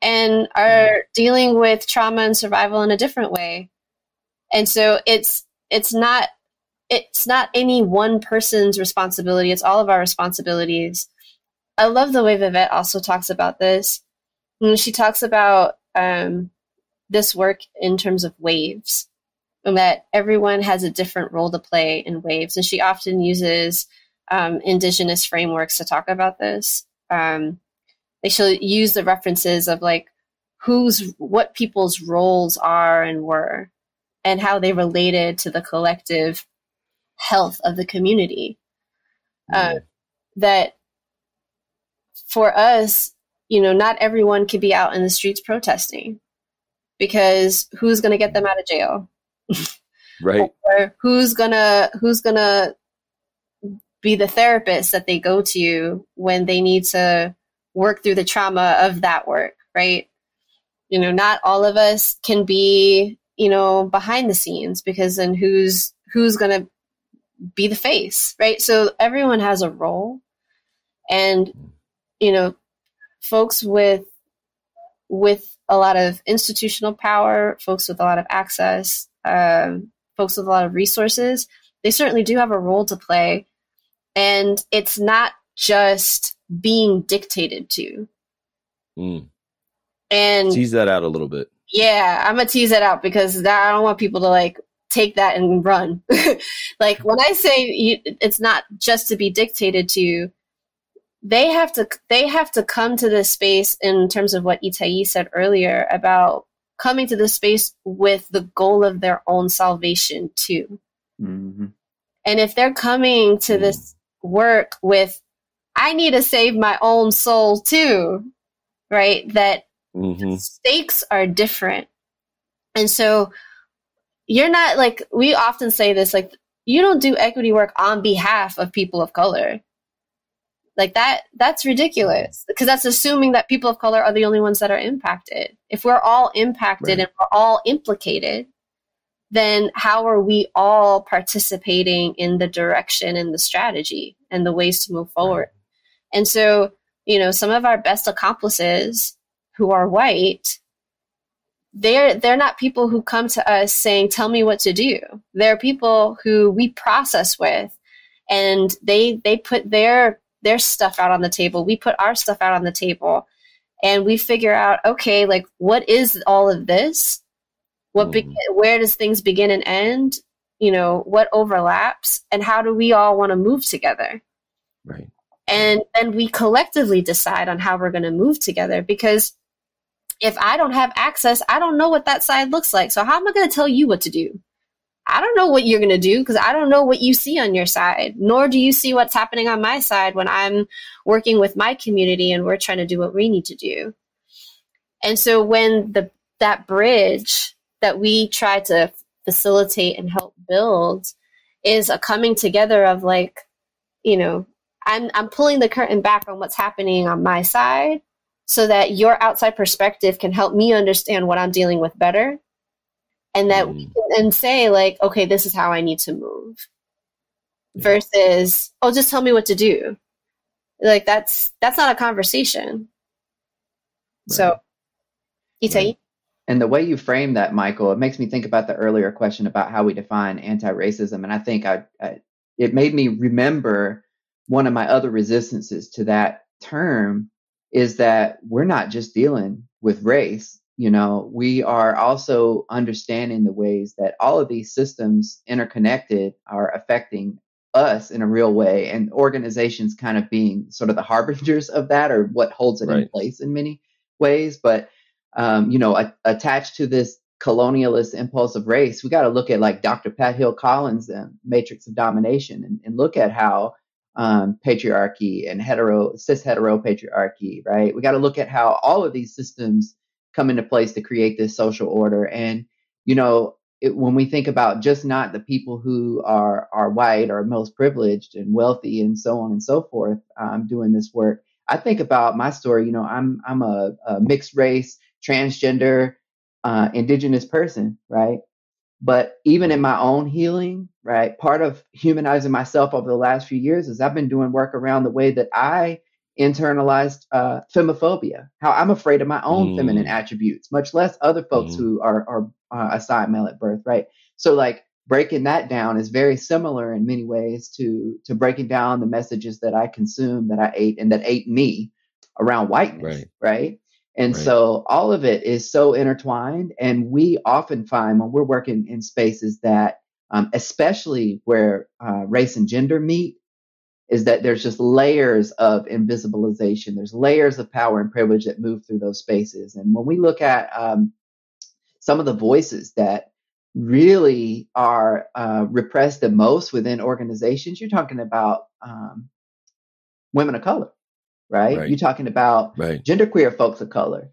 and are mm-hmm. dealing with trauma and survival in a different way. And so it's it's not it's not any one person's responsibility, it's all of our responsibilities I love the way Vivette also talks about this. She talks about um, this work in terms of waves, and that everyone has a different role to play in waves. And she often uses um, indigenous frameworks to talk about this. Um, they she'll use the references of like who's what people's roles are and were, and how they related to the collective health of the community. Uh, that for us, you know, not everyone can be out in the streets protesting because who's going to get them out of jail? right. or who's going to who's going to be the therapist that they go to when they need to work through the trauma of that work, right? You know, not all of us can be, you know, behind the scenes because then who's who's going to be the face, right? So everyone has a role. And you know, folks with with a lot of institutional power, folks with a lot of access, um, folks with a lot of resources, they certainly do have a role to play. And it's not just being dictated to. Mm. And tease that out a little bit. Yeah, I'm gonna tease that out because that, I don't want people to like take that and run. like when I say you, it's not just to be dictated to, they have to they have to come to this space in terms of what Itai said earlier about coming to this space with the goal of their own salvation too. Mm-hmm. And if they're coming to mm-hmm. this work with, I need to save my own soul too, right? That mm-hmm. stakes are different. And so you're not like, we often say this, like, you don't do equity work on behalf of people of color like that that's ridiculous because that's assuming that people of color are the only ones that are impacted if we're all impacted right. and we're all implicated then how are we all participating in the direction and the strategy and the ways to move forward right. and so you know some of our best accomplices who are white they're they're not people who come to us saying tell me what to do they're people who we process with and they they put their their stuff out on the table. We put our stuff out on the table and we figure out, okay, like what is all of this? What mm. be- where does things begin and end? You know, what overlaps and how do we all want to move together? Right. And then we collectively decide on how we're going to move together because if I don't have access, I don't know what that side looks like. So how am I going to tell you what to do? I don't know what you're going to do because I don't know what you see on your side, nor do you see what's happening on my side when I'm working with my community and we're trying to do what we need to do. And so when the that bridge that we try to facilitate and help build is a coming together of like, you know, I'm I'm pulling the curtain back on what's happening on my side so that your outside perspective can help me understand what I'm dealing with better and that mm. we can then say like okay this is how i need to move yeah. versus oh just tell me what to do like that's that's not a conversation right. so Itai? Right. And the way you frame that, Michael, it makes me think about the earlier question about how we define anti-racism, and I think I, I it made me remember one of my other resistances to that term is that we're not just dealing with race. You know, we are also understanding the ways that all of these systems interconnected are affecting us in a real way and organizations kind of being sort of the harbingers of that or what holds it right. in place in many ways. But, um, you know, a- attached to this colonialist impulse of race, we got to look at like Dr. Pat Hill Collins' and Matrix of Domination and, and look at how um, patriarchy and hetero cis hetero patriarchy, right? We got to look at how all of these systems come into place to create this social order. And you know, it, when we think about just not the people who are are white or most privileged and wealthy and so on and so forth um, doing this work, I think about my story. You know, I'm I'm a, a mixed race, transgender, uh, indigenous person, right? But even in my own healing, right, part of humanizing myself over the last few years is I've been doing work around the way that I internalized uh, femmephobia, how I'm afraid of my own mm. feminine attributes, much less other folks mm. who are, are uh, assigned male at birth, right? So, like, breaking that down is very similar in many ways to to breaking down the messages that I consumed, that I ate, and that ate me around whiteness, right? right? And right. so all of it is so intertwined. And we often find when we're working in spaces that, um, especially where uh, race and gender meet, is that there's just layers of invisibilization. There's layers of power and privilege that move through those spaces. And when we look at um, some of the voices that really are uh, repressed the most within organizations, you're talking about um, women of color right? right. You're talking about right. genderqueer folks of color.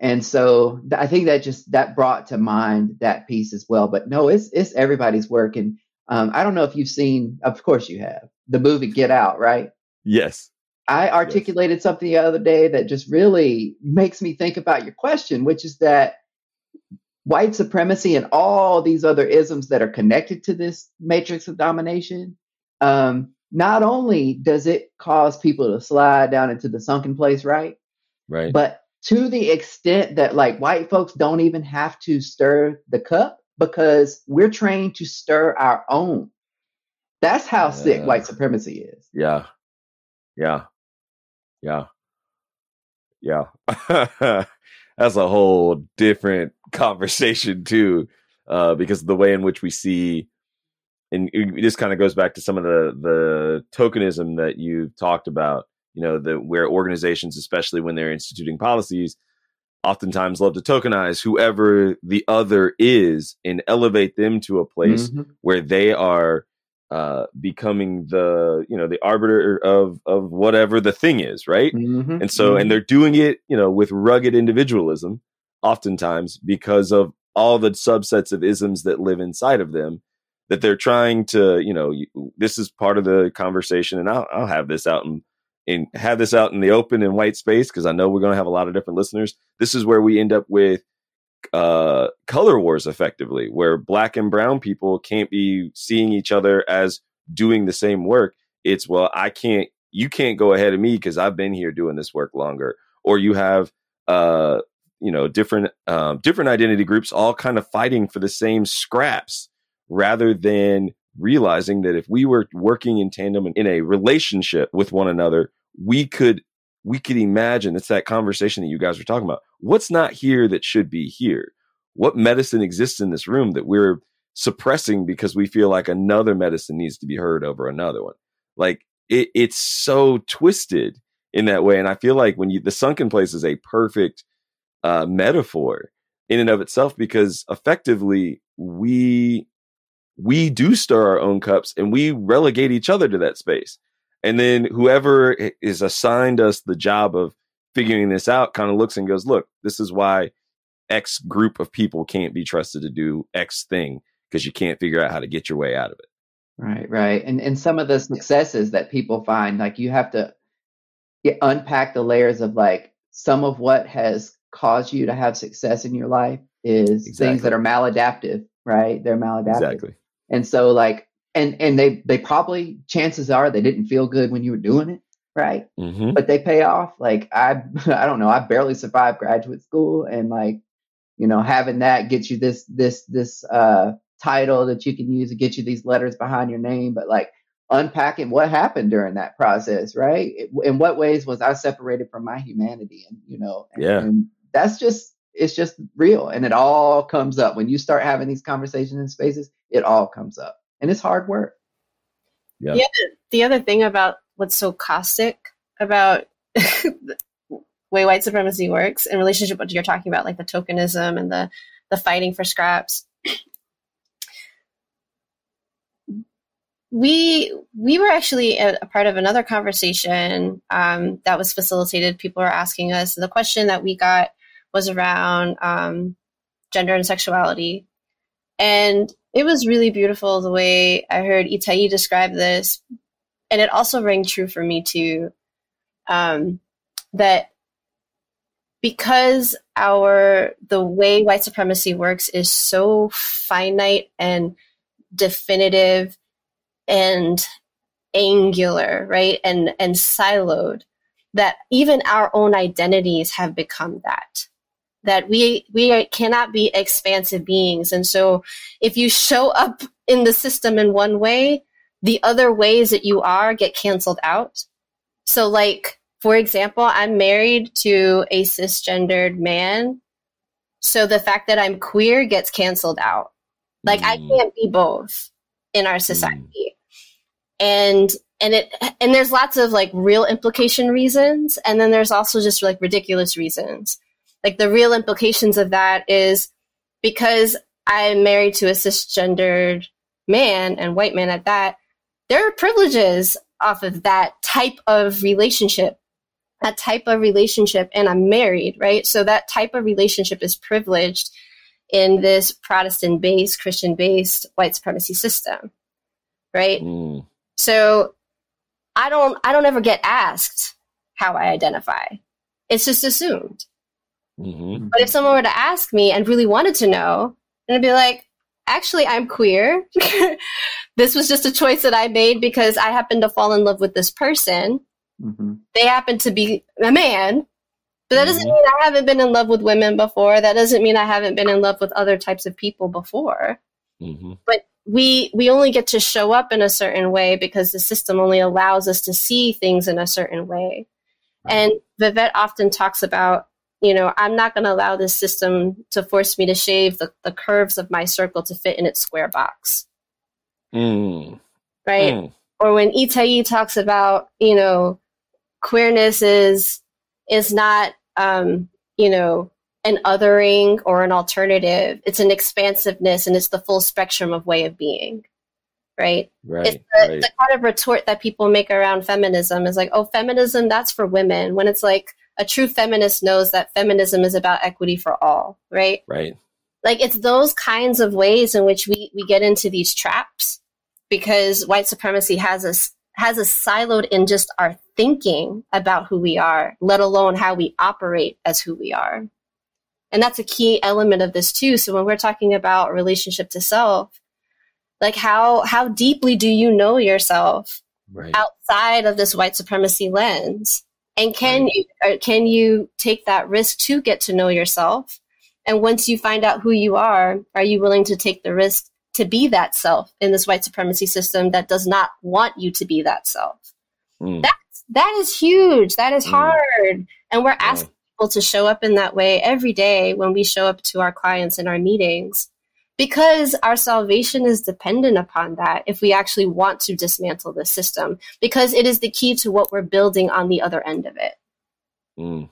And so th- I think that just that brought to mind that piece as well. But no, it's it's everybody's work. And um, I don't know if you've seen, of course you have, the movie Get Out, right? Yes. I articulated yes. something the other day that just really makes me think about your question, which is that white supremacy and all these other isms that are connected to this matrix of domination um, not only does it cause people to slide down into the sunken place, right? Right. But to the extent that like white folks don't even have to stir the cup because we're trained to stir our own. That's how yeah. sick white supremacy is. Yeah. Yeah. Yeah. Yeah. That's a whole different conversation too. Uh, because the way in which we see and this kind of goes back to some of the the tokenism that you've talked about you know the where organizations especially when they're instituting policies oftentimes love to tokenize whoever the other is and elevate them to a place mm-hmm. where they are uh, becoming the you know the arbiter of of whatever the thing is right mm-hmm. and so mm-hmm. and they're doing it you know with rugged individualism oftentimes because of all the subsets of isms that live inside of them that they're trying to, you know, this is part of the conversation, and I'll, I'll have this out and have this out in the open and white space because I know we're going to have a lot of different listeners. This is where we end up with uh, color wars, effectively, where black and brown people can't be seeing each other as doing the same work. It's well, I can't, you can't go ahead of me because I've been here doing this work longer, or you have uh, you know different um, different identity groups all kind of fighting for the same scraps rather than realizing that if we were working in tandem and in a relationship with one another, we could we could imagine it's that conversation that you guys were talking about. What's not here that should be here? What medicine exists in this room that we're suppressing because we feel like another medicine needs to be heard over another one? Like it, it's so twisted in that way. And I feel like when you the sunken place is a perfect uh, metaphor in and of itself because effectively we we do stir our own cups and we relegate each other to that space. And then whoever is assigned us the job of figuring this out kind of looks and goes, look, this is why X group of people can't be trusted to do X thing because you can't figure out how to get your way out of it. Right, right. And and some of the successes that people find, like you have to unpack the layers of like some of what has caused you to have success in your life is exactly. things that are maladaptive, right? They're maladaptive. Exactly. And so like and and they they probably chances are they didn't feel good when you were doing it, right? Mm-hmm. But they pay off. Like I I don't know, I barely survived graduate school and like you know having that gets you this this this uh title that you can use to get you these letters behind your name, but like unpacking what happened during that process, right? In what ways was I separated from my humanity? And, you know, and, yeah. and that's just, it's just real. And it all comes up when you start having these conversations in spaces, it all comes up and it's hard work. Yeah. The, other, the other thing about what's so caustic about the way white supremacy works in relationship to what you're talking about, like the tokenism and the, the fighting for scraps we we were actually a, a, part of another conversation um, that was facilitated. People were asking us. The question that we got was around um, gender and sexuality, and it was really beautiful the way I heard Itai describe this, and it also rang true for me too. Um, that because our the way white supremacy works is so finite and definitive and angular, right? And and siloed that even our own identities have become that that we we cannot be expansive beings. And so if you show up in the system in one way the other ways that you are get canceled out. So like for example i'm married to a cisgendered man. So the fact that i'm queer gets canceled out. Like mm. i can't be both in our mm. society. And and it and there's lots of like real implication reasons. And then there's also just like ridiculous reasons like the real implications of that is because i'm married to a cisgendered man and white man at that there are privileges off of that type of relationship that type of relationship and i'm married right so that type of relationship is privileged in this protestant based christian based white supremacy system right mm. So I don't I don't ever get asked how I identify. It's just assumed. Mm-hmm. But if someone were to ask me and really wanted to know, and I'd be like, actually, I'm queer. this was just a choice that I made because I happened to fall in love with this person. Mm-hmm. They happen to be a man. But that doesn't mm-hmm. mean I haven't been in love with women before. That doesn't mean I haven't been in love with other types of people before. Mm-hmm. But we we only get to show up in a certain way because the system only allows us to see things in a certain way. And Vivette often talks about, you know, I'm not going to allow this system to force me to shave the, the curves of my circle to fit in its square box. Mm. Right? Mm. Or when Itai talks about, you know, queerness is is not um, you know, an othering or an alternative. It's an expansiveness and it's the full spectrum of way of being. Right? Right. It's the, right. the kind of retort that people make around feminism is like, oh, feminism, that's for women. When it's like a true feminist knows that feminism is about equity for all. Right? Right. Like it's those kinds of ways in which we, we get into these traps because white supremacy has us has us siloed in just our thinking about who we are, let alone how we operate as who we are. And that's a key element of this too. So when we're talking about relationship to self, like how how deeply do you know yourself right. outside of this white supremacy lens? And can you can you take that risk to get to know yourself? And once you find out who you are, are you willing to take the risk to be that self in this white supremacy system that does not want you to be that self? Mm. That's that is huge. That is mm. hard. And we're asking people to show up in that way every day when we show up to our clients in our meetings because our salvation is dependent upon that if we actually want to dismantle the system because it is the key to what we're building on the other end of it mm.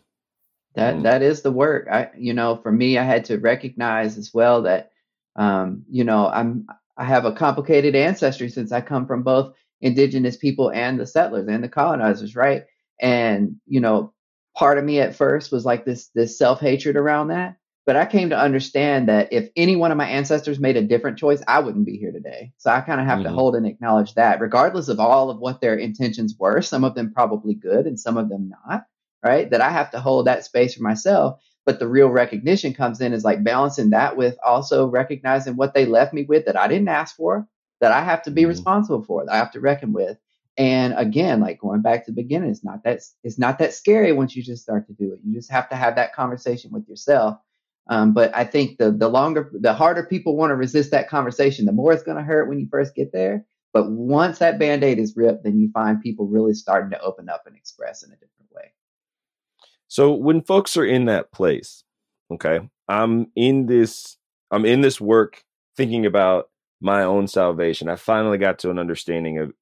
that mm. that is the work i you know for me i had to recognize as well that um, you know i'm i have a complicated ancestry since i come from both indigenous people and the settlers and the colonizers right and you know part of me at first was like this this self-hatred around that but i came to understand that if any one of my ancestors made a different choice i wouldn't be here today so i kind of have mm-hmm. to hold and acknowledge that regardless of all of what their intentions were some of them probably good and some of them not right that i have to hold that space for myself but the real recognition comes in is like balancing that with also recognizing what they left me with that i didn't ask for that i have to be mm-hmm. responsible for that i have to reckon with and again, like going back to the beginning, it's not that it's not that scary once you just start to do it. You just have to have that conversation with yourself. Um, but I think the the longer, the harder people want to resist that conversation, the more it's going to hurt when you first get there. But once that band aid is ripped, then you find people really starting to open up and express in a different way. So when folks are in that place, okay, I'm in this, I'm in this work thinking about my own salvation. I finally got to an understanding of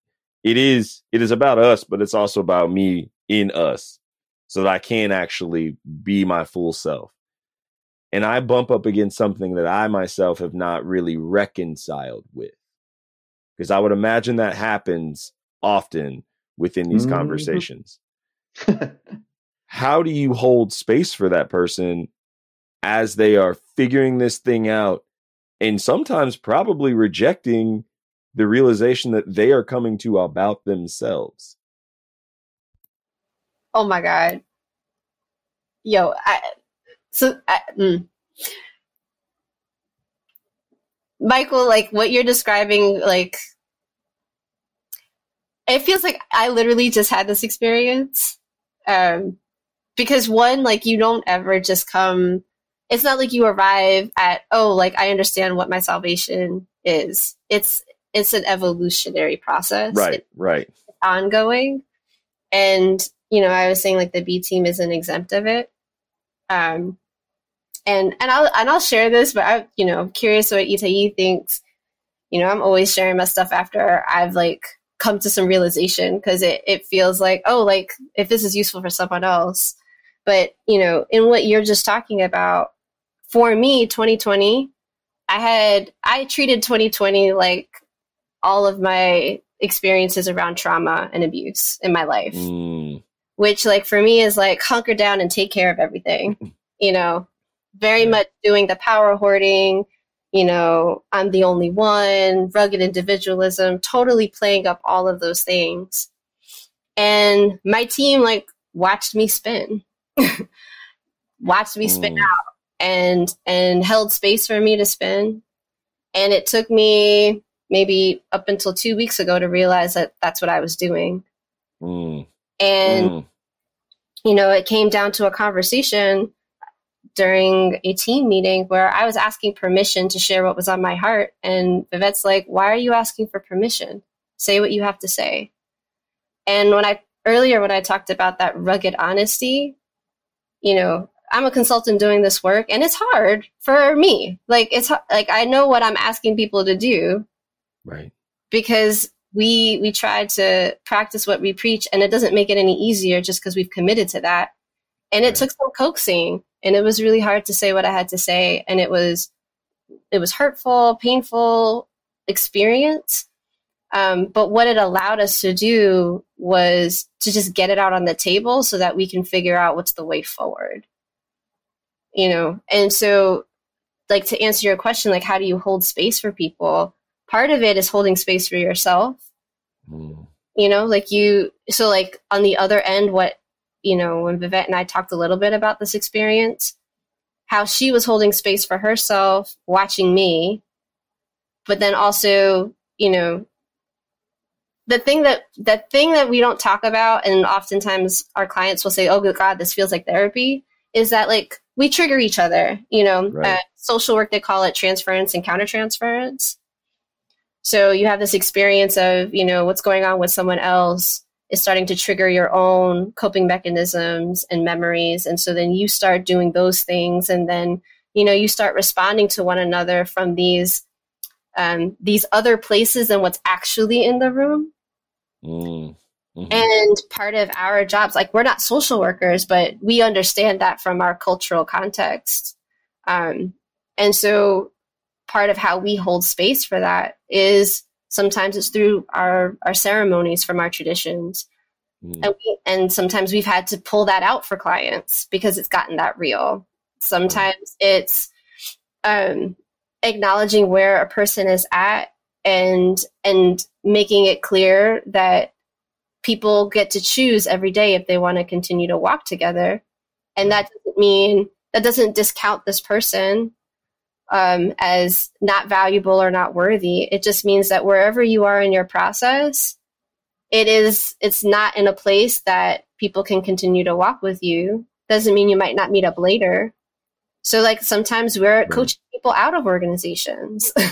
it is it is about us, but it's also about me in us, so that I can actually be my full self. And I bump up against something that I myself have not really reconciled with. Because I would imagine that happens often within these mm-hmm. conversations. How do you hold space for that person as they are figuring this thing out and sometimes probably rejecting the realization that they are coming to about themselves. Oh my god. Yo, I so I, mm. Michael, like what you're describing, like it feels like I literally just had this experience. Um, because one, like you don't ever just come it's not like you arrive at oh like i understand what my salvation is it's it's an evolutionary process right it's right ongoing and you know i was saying like the b team isn't exempt of it um and and i'll and i'll share this but i you know i'm curious what itai thinks you know i'm always sharing my stuff after i've like come to some realization because it, it feels like oh like if this is useful for someone else but you know in what you're just talking about for me, 2020, I had I treated 2020 like all of my experiences around trauma and abuse in my life. Mm. Which like for me is like hunker down and take care of everything. you know, very much doing the power hoarding, you know, I'm the only one, rugged individualism, totally playing up all of those things. And my team like watched me spin. watched me spin mm. out and and held space for me to spin. And it took me maybe up until two weeks ago to realize that that's what I was doing. Mm. And mm. you know, it came down to a conversation during a team meeting where I was asking permission to share what was on my heart. And Vivette's like, Why are you asking for permission? Say what you have to say. And when I earlier, when I talked about that rugged honesty, you know, I'm a consultant doing this work and it's hard for me. Like it's like I know what I'm asking people to do. Right. Because we we try to practice what we preach and it doesn't make it any easier just because we've committed to that. And it right. took some coaxing and it was really hard to say what I had to say and it was it was hurtful, painful experience. Um, but what it allowed us to do was to just get it out on the table so that we can figure out what's the way forward you know and so like to answer your question like how do you hold space for people part of it is holding space for yourself mm. you know like you so like on the other end what you know when vivette and i talked a little bit about this experience how she was holding space for herself watching me but then also you know the thing that the thing that we don't talk about and oftentimes our clients will say oh good god this feels like therapy is that like we trigger each other. You know, right. uh, social work they call it transference and countertransference. So you have this experience of you know what's going on with someone else is starting to trigger your own coping mechanisms and memories, and so then you start doing those things, and then you know you start responding to one another from these um, these other places and what's actually in the room. Mm. Mm-hmm. And part of our jobs, like we're not social workers, but we understand that from our cultural context. Um, and so part of how we hold space for that is sometimes it's through our, our ceremonies from our traditions. Mm. And, we, and sometimes we've had to pull that out for clients because it's gotten that real. Sometimes it's um, acknowledging where a person is at and and making it clear that people get to choose every day if they want to continue to walk together. And that doesn't mean that doesn't discount this person um, as not valuable or not worthy. It just means that wherever you are in your process, it is it's not in a place that people can continue to walk with you. Doesn't mean you might not meet up later. So like sometimes we're coaching people out of organizations.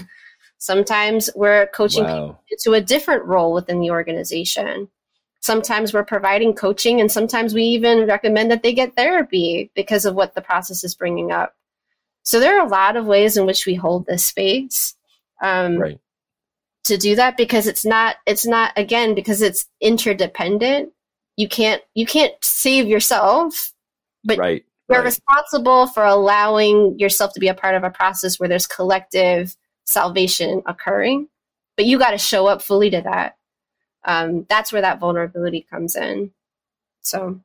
Sometimes we're coaching Wow. people into a different role within the organization. Sometimes we're providing coaching, and sometimes we even recommend that they get therapy because of what the process is bringing up. So there are a lot of ways in which we hold this space um, Right. to do that because it's not it's not again because it's interdependent. You can't you can't save yourself, but Right. you're right. responsible for allowing yourself to be a part of a process where there's collective salvation occurring but you got to show up fully to that um, that's where that vulnerability comes in so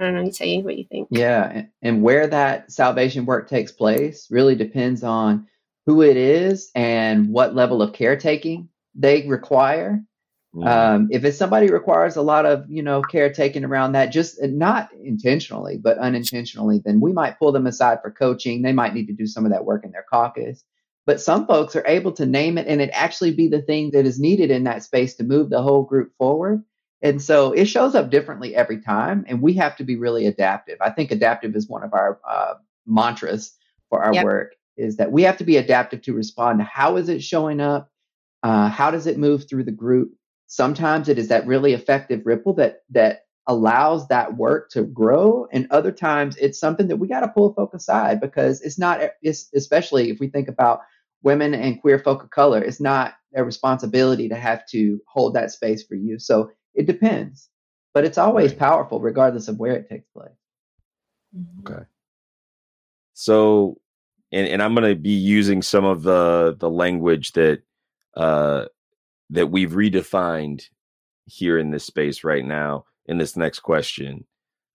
i don't know you tell you what you think Yeah, and, and where that salvation work takes place really depends on who it is and what level of caretaking they require. Mhm. Um, if it's somebody requires a lot of you know caretaking around that, just uh, not intentionally but unintentionally, then we might pull them aside for coaching. They might need to do some of that work in their caucus. But some folks are able to name it and it actually be the thing that is needed in that space to move the whole group forward. And so it shows up differently every time, and we have to be really adaptive. I think adaptive is one of our uh, mantras for our Yep. work. Is that we have to be adaptive to respond to how is it showing up, uh, how does it move through the group. Sometimes it is that really effective ripple that that allows that work to grow, and other times it's something that we got to pull folk aside because it's not. It's especially if we think about women and queer folk of color, it's not a responsibility to have to hold that space for you. So it depends, but it's always Right. powerful regardless of where it takes place. Okay. So, and, and I'm going to be using some of the the language that uh, that we've redefined here in this space right now in this next question.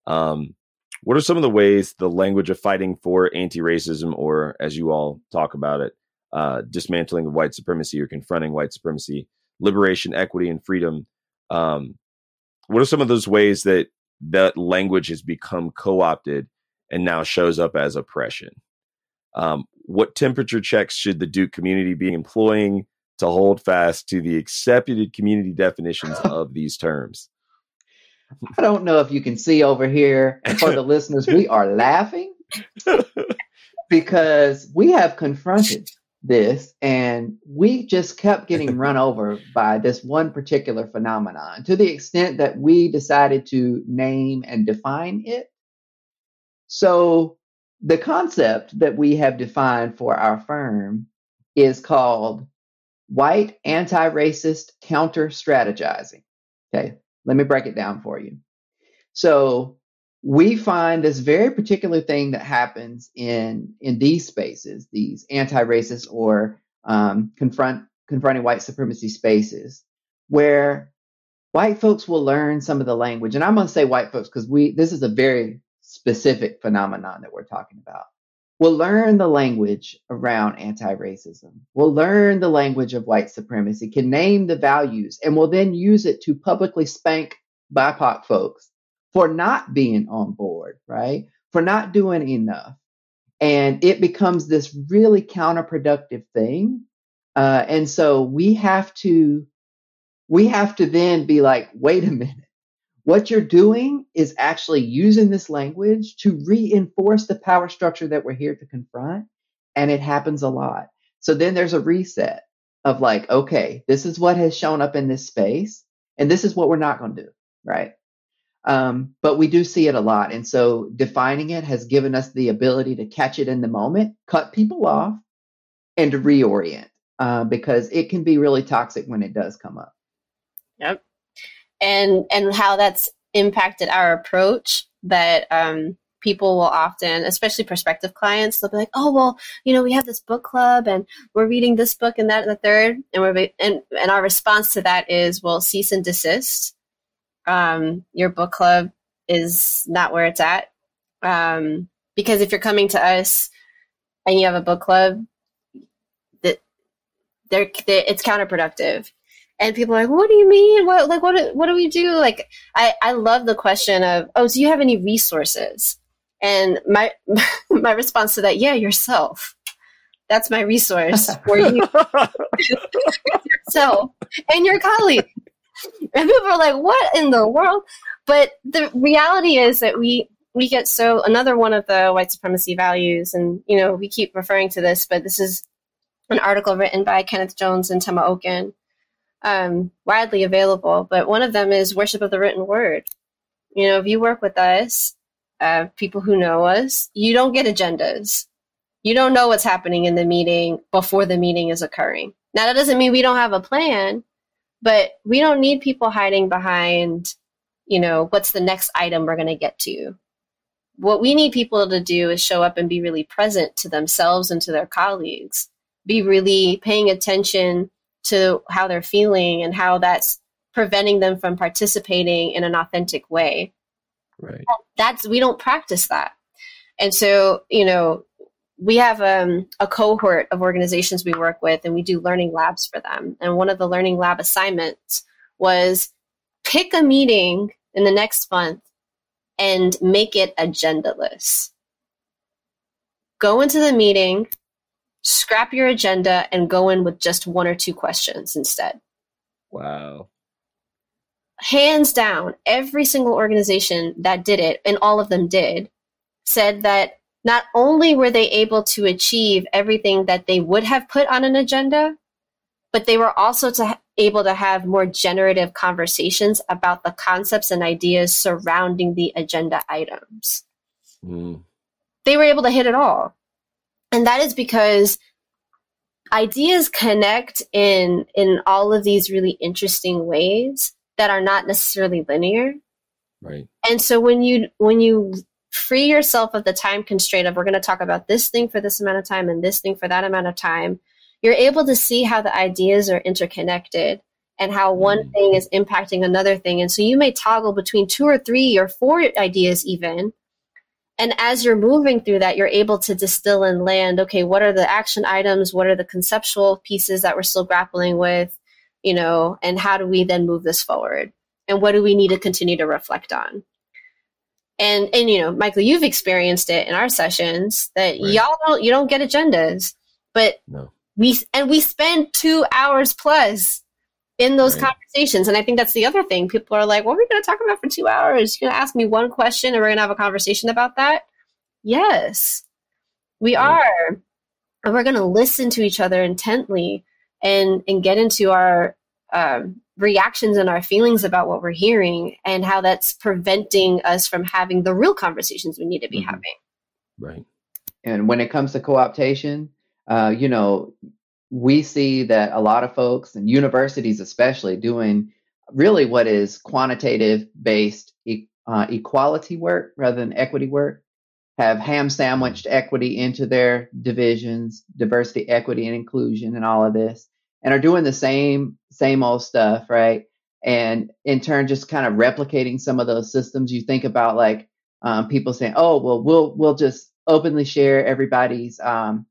Um, what are some of the ways the language of fighting for anti-racism, or as you all talk about it, uh, dismantling of white supremacy or confronting white supremacy, liberation, equity, and freedom? Um, what are some of those ways that that language has become co-opted and now shows up as oppression. Um, what temperature checks should the Duke community be employing to hold fast to the accepted community definitions of these terms? I don't know if you can see over here for the listeners, we are laughing because we have confronted this and we just kept getting run over by this one particular phenomenon to the extent that we decided to name and define it. So the concept that we have defined for our firm is called white anti-racist counter strategizing. Okay, let me break it down for you. So we find this very particular thing that happens in in these spaces, these anti-racist or um, confront confronting white supremacy spaces, where white folks will learn some of the language, and I'm going to say white folks because we this is a very specific phenomenon that we're talking about. We'll learn the language around anti-racism. We'll learn the language of white supremacy, can name the values, and will then use it to publicly spank BIPOC folks for not being on board, right? For not doing enough. And it becomes this really counterproductive thing. Uh, and so we have to, we have to then be like, wait a minute. What you're doing is actually using this language to reinforce the power structure that we're here to confront. And it happens a lot. So then there's a reset of like, okay, this is what has shown up in this space, and this is what we're not going to do, right? Um, but we do see it a lot. And so defining it has given us the ability to catch it in the moment, cut people off, and to reorient uh, because it can be really toxic when it does come up. Yep. And and how that's impacted our approach that um, people will often, especially prospective clients, they'll be like, "Oh, well, you know, we have this book club, and we're reading this book and that and the third, and we're and and our response to that is, "Well, cease and desist. Um, your book club is not where it's at, um, because if you're coming to us and you have a book club, that they're, they're it's counterproductive." and people are like, "What do you mean? What like what do, what do we do?" Like I I love the question of, "Oh, do you have any resources?" And my my response to that, "Yeah, yourself. That's my resource for you yourself and your colleague." And people are like, "What in the world?" But the reality is that we we get so another one of the white supremacy values, and you know we keep referring to this, but this is an article written by Kenneth Jones and Tema Okun, um, widely available. But one of them is worship of the written word. You know, if you work with us, uh, people who know us, you don't get agendas. You don't know what's happening in the meeting before the meeting is occurring. Now, that doesn't mean we don't have a plan, but we don't need people hiding behind, you know, what's the next item we're going to get to. What we need people to do is show up and be really present to themselves and to their colleagues, be really paying attention to how they're feeling and how that's preventing them from participating in an authentic way. Right. That's we don't practice that. And so, you know, we have um, a cohort of organizations we work with and we do learning labs for them. And one of the learning lab assignments was pick a meeting in the next month and make it agendaless. Go into the meeting, scrap your agenda, and go in with just one or two questions instead. Wow. Hands down, every single organization that did it, and all of them did, said that not only were they able to achieve everything that they would have put on an agenda, but they were also to able to have more generative conversations about the concepts and ideas surrounding the agenda items. Mm. They were able to hit it all. And that is because ideas connect in in all of these really interesting ways that are not necessarily linear. Right. And so when you when you free yourself of the time constraint of we're going to talk about this thing for this amount of time and this thing for that amount of time, you're able to see how the ideas are interconnected and how one mm. thing is impacting another thing. And so you may toggle between two or three or four ideas, even. And as you're moving through that, you're able to distill and land okay, what are the action items? What are the conceptual pieces that we're still grappling with? You know, and how do we then move this forward? And what do we need to continue to reflect on? And and you know michael you've experienced it in our sessions that right. y'all don't you don't get agendas but no. we and we spend two hours plus in those right. conversations and i think that's the other thing people are like what are we going to talk about for two hours you're going to ask me one question and we're going to have a conversation about that yes we right. are and we're going to listen to each other intently and and get into our um, reactions and our feelings about what we're hearing and how that's preventing us from having the real conversations we need to be mm-hmm. having. Right. And when it comes to co-optation, uh, you know, we see that a lot of folks and universities especially doing really what is quantitative based e- uh, equality work rather than equity work have ham sandwiched equity into their divisions diversity equity and inclusion and all of this and are doing the same same old stuff, right? And in turn, just kind of replicating some of those systems. You think about like um, people saying, "Oh, well, we'll we'll just openly share everybody's um,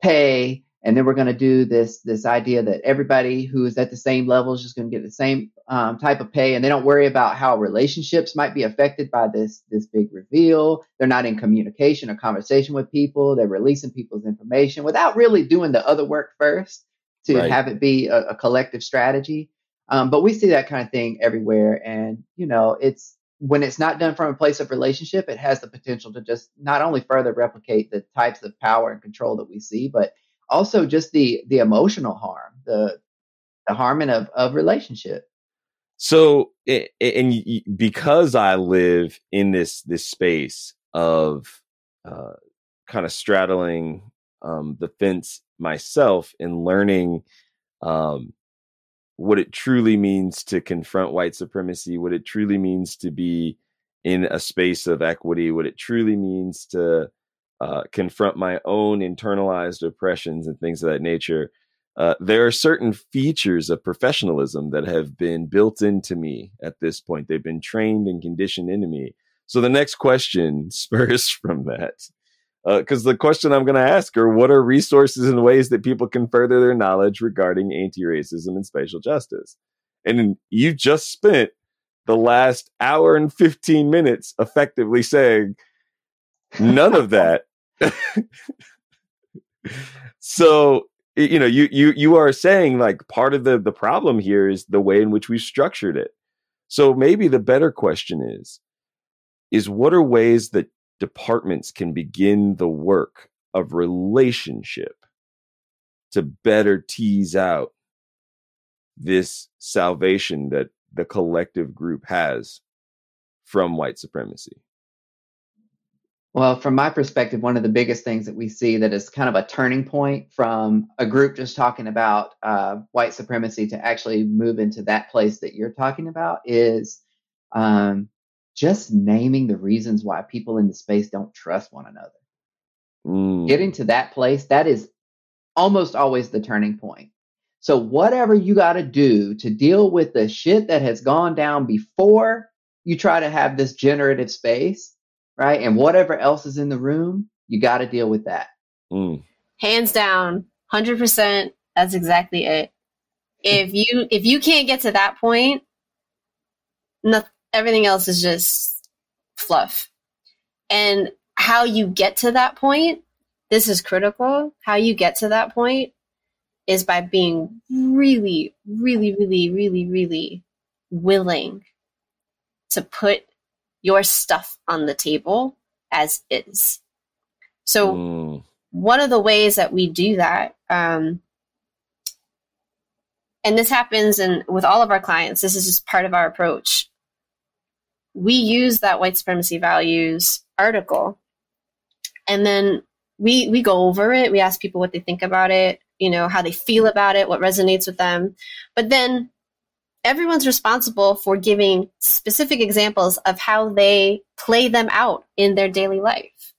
pay, and then we're going to do this this idea that everybody who is at the same level is just going to get the same um, type of pay, and they don't worry about how relationships might be affected by this this big reveal. They're not in communication or conversation with people. They're releasing people's information without really doing the other work first to right. have it be a, a collective strategy. Um, but we see that kind of thing everywhere. And, you know, it's when it's not done from a place of relationship, it has the potential to just not only further replicate the types of power and control that we see, but also just the the emotional harm, the the harming of of relationship. So, and because I live in this this space of uh, kind of straddling um, the fence myself in learning um, what it truly means to confront white supremacy, what it truly means to be in a space of equity, what it truly means to uh, confront my own internalized oppressions and things of that nature. Uh, there are certain features of professionalism that have been built into me at this point. They've been trained and conditioned into me. So the next question spurs from that because uh, the question I'm going to ask are what are resources and ways that people can further their knowledge regarding anti racism and spatial justice? And you just spent the last hour and 15 minutes effectively saying none of that. so, you know, you, you, you are saying like part of the, the problem here is the way in which we structured it. So maybe the better question is, is what are ways that departments can begin the work of relationship to better tease out this salvation that the collective group has from white supremacy? Well, from my perspective, one of the biggest things that we see that is kind of a turning point from a group just talking about uh, white supremacy to actually move into that place that you're talking about is um, just naming the reasons why people in the space don't trust one another. Mm. Getting to that place, that is almost always the turning point. So, whatever you got to do to deal with the shit that has gone down before you try to have this generative space, right? And whatever else is in the room, you got to deal with that. Mm. Hands down, 100%. That's exactly it. If you if you can't get to that point, no, everything else is just fluff. And how you get to that point, this is critical. How you get to that point is by being really, really, really, really, really willing to put your stuff on the table as is. So, Mm. one of the ways that we do that, um, and this happens in with all of our clients, this is just part of our approach. We use that white supremacy values article, and then we we go over it. We ask people what they think about it, you know, how they feel about it, what resonates with them, but then everyone's responsible for giving specific examples of how they play them out in their daily life.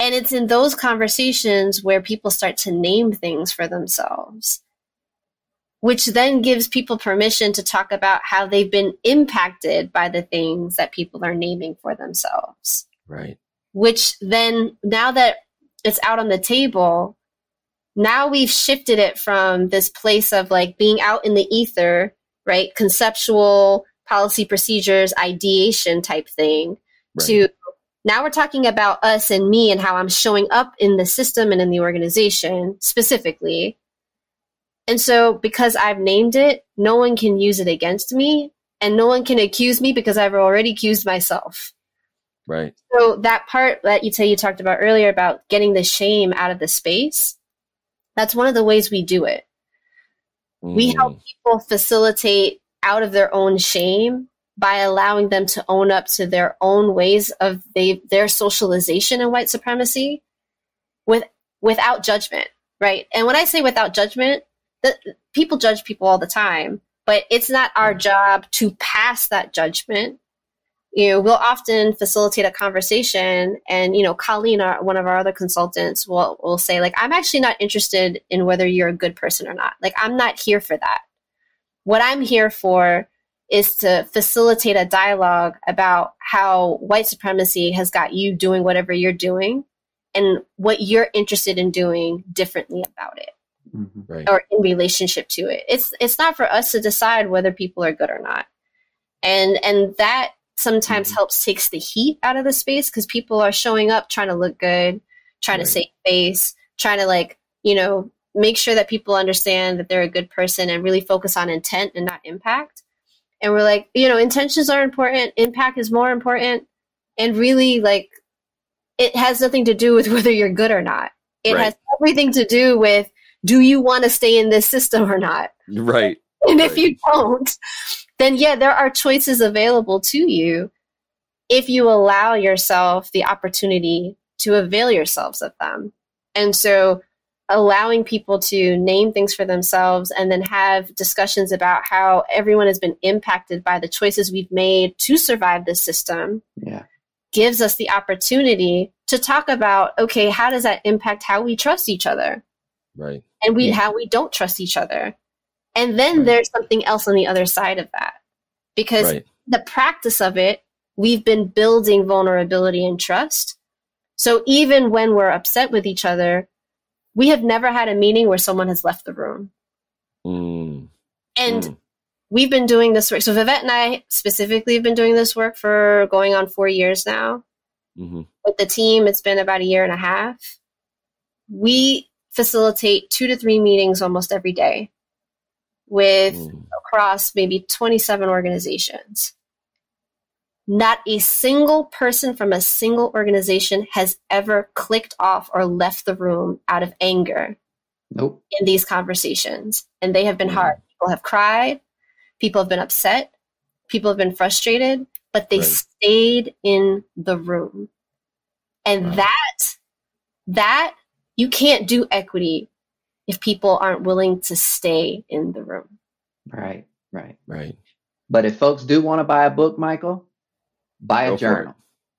And it's in those conversations where people start to name things for themselves, which then gives people permission to talk about how they've been impacted by the things that people are naming for themselves. Right. Which then, now that it's out on the table, now we've shifted it from this place of like being out in the ether, right? Conceptual policy procedures, ideation type thing, Right. to now we're talking about us and me and how I'm showing up in the system and in the organization specifically. And so, because I've named it, no one can use it against me, and no one can accuse me because I've already accused myself. Right. So that part that you tell you talked about earlier about getting the shame out of the space, that's one of the ways we do it. We Mm. help people facilitate out of their own shame by allowing them to own up to their own ways of they, their socialization in white supremacy with without judgment, right? And when I say without judgment, the, people judge people all the time, but it's not our mm. job to pass that judgment. You know, we'll often facilitate a conversation, and you know, Colleen, our, one of our other consultants, will will say like, "I'm actually not interested in whether you're a good person or not. Like, I'm not here for that. What I'm here for is to facilitate a dialogue about how white supremacy has got you doing whatever you're doing, and what you're interested in doing differently about it." Mhm. Right. or in relationship to it. It's it's not for us to decide whether people are good or not. And and that sometimes Mhm. helps takes the heat out of the space because people are showing up trying to look good, trying Right. to save face, trying to like, you know, make sure that people understand that they're a good person and really focus on intent and not impact. And we're like, you know, intentions are important, impact is more important, and really like it has nothing to do with whether you're good or not. It Right. has everything to do with do you want to stay in this system or not? Right. And if you don't, then yeah, there are choices available to you if you allow yourself the opportunity to avail yourselves of them. And so allowing people to name things for themselves and then have discussions about how everyone has been impacted by the choices we've made to survive this system Yeah. gives us the opportunity to talk about okay, how does that impact how we trust each other? Right. and we Yeah. how we don't trust each other. And then Right. there's something else on the other side of that. Because Right. the practice of it, we've been building vulnerability and trust. So even when we're upset with each other, we have never had a meeting where someone has left the room. Mm. And Mm. we've been doing this work. So Vivette and I specifically have been doing this work for going on four years now. Mhm. with the team, it's been about a year and a half. We facilitate two to three meetings almost every day with Mm. across maybe 27 organizations. Not a single person from a single organization has ever clicked off or left the room out of anger Nope. in these conversations, and they have been hard. People have cried, people have been upset, people have been frustrated, but they Right. stayed in the room. And that, that, you can't do equity if people aren't willing to stay in the room. Right. Right. Right. But if folks do want to buy a book, Michael, buy a Go for journal.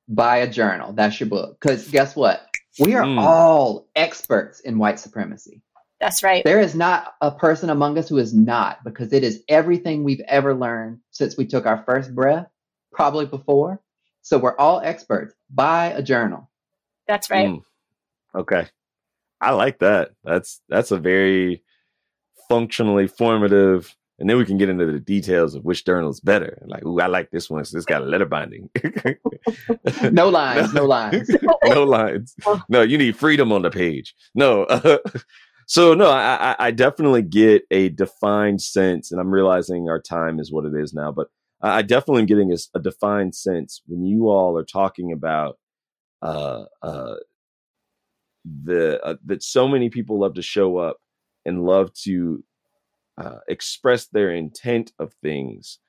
Buy a journal. That's your book. Because guess what? We are Mm. all experts in white supremacy. That's right. There is not a person among us who is not, because it is everything we've ever learned since we took our first breath, probably before. So we're all experts. Buy a journal. That's right. Mm. Okay. I like that. That's that's a very functionally formative. And then we can get into the details of which journal is better. Like, ooh, I like this one. So it's got a letter binding. No lines, no lines. no lines. No, you need freedom on the page. No. so no, I, I I definitely get a defined sense, and I'm realizing our time is what it is now. But I I definitely am getting a defined sense when you all are talking about uh uh the uh, that so many people love to show up and love to uh, express their intent of things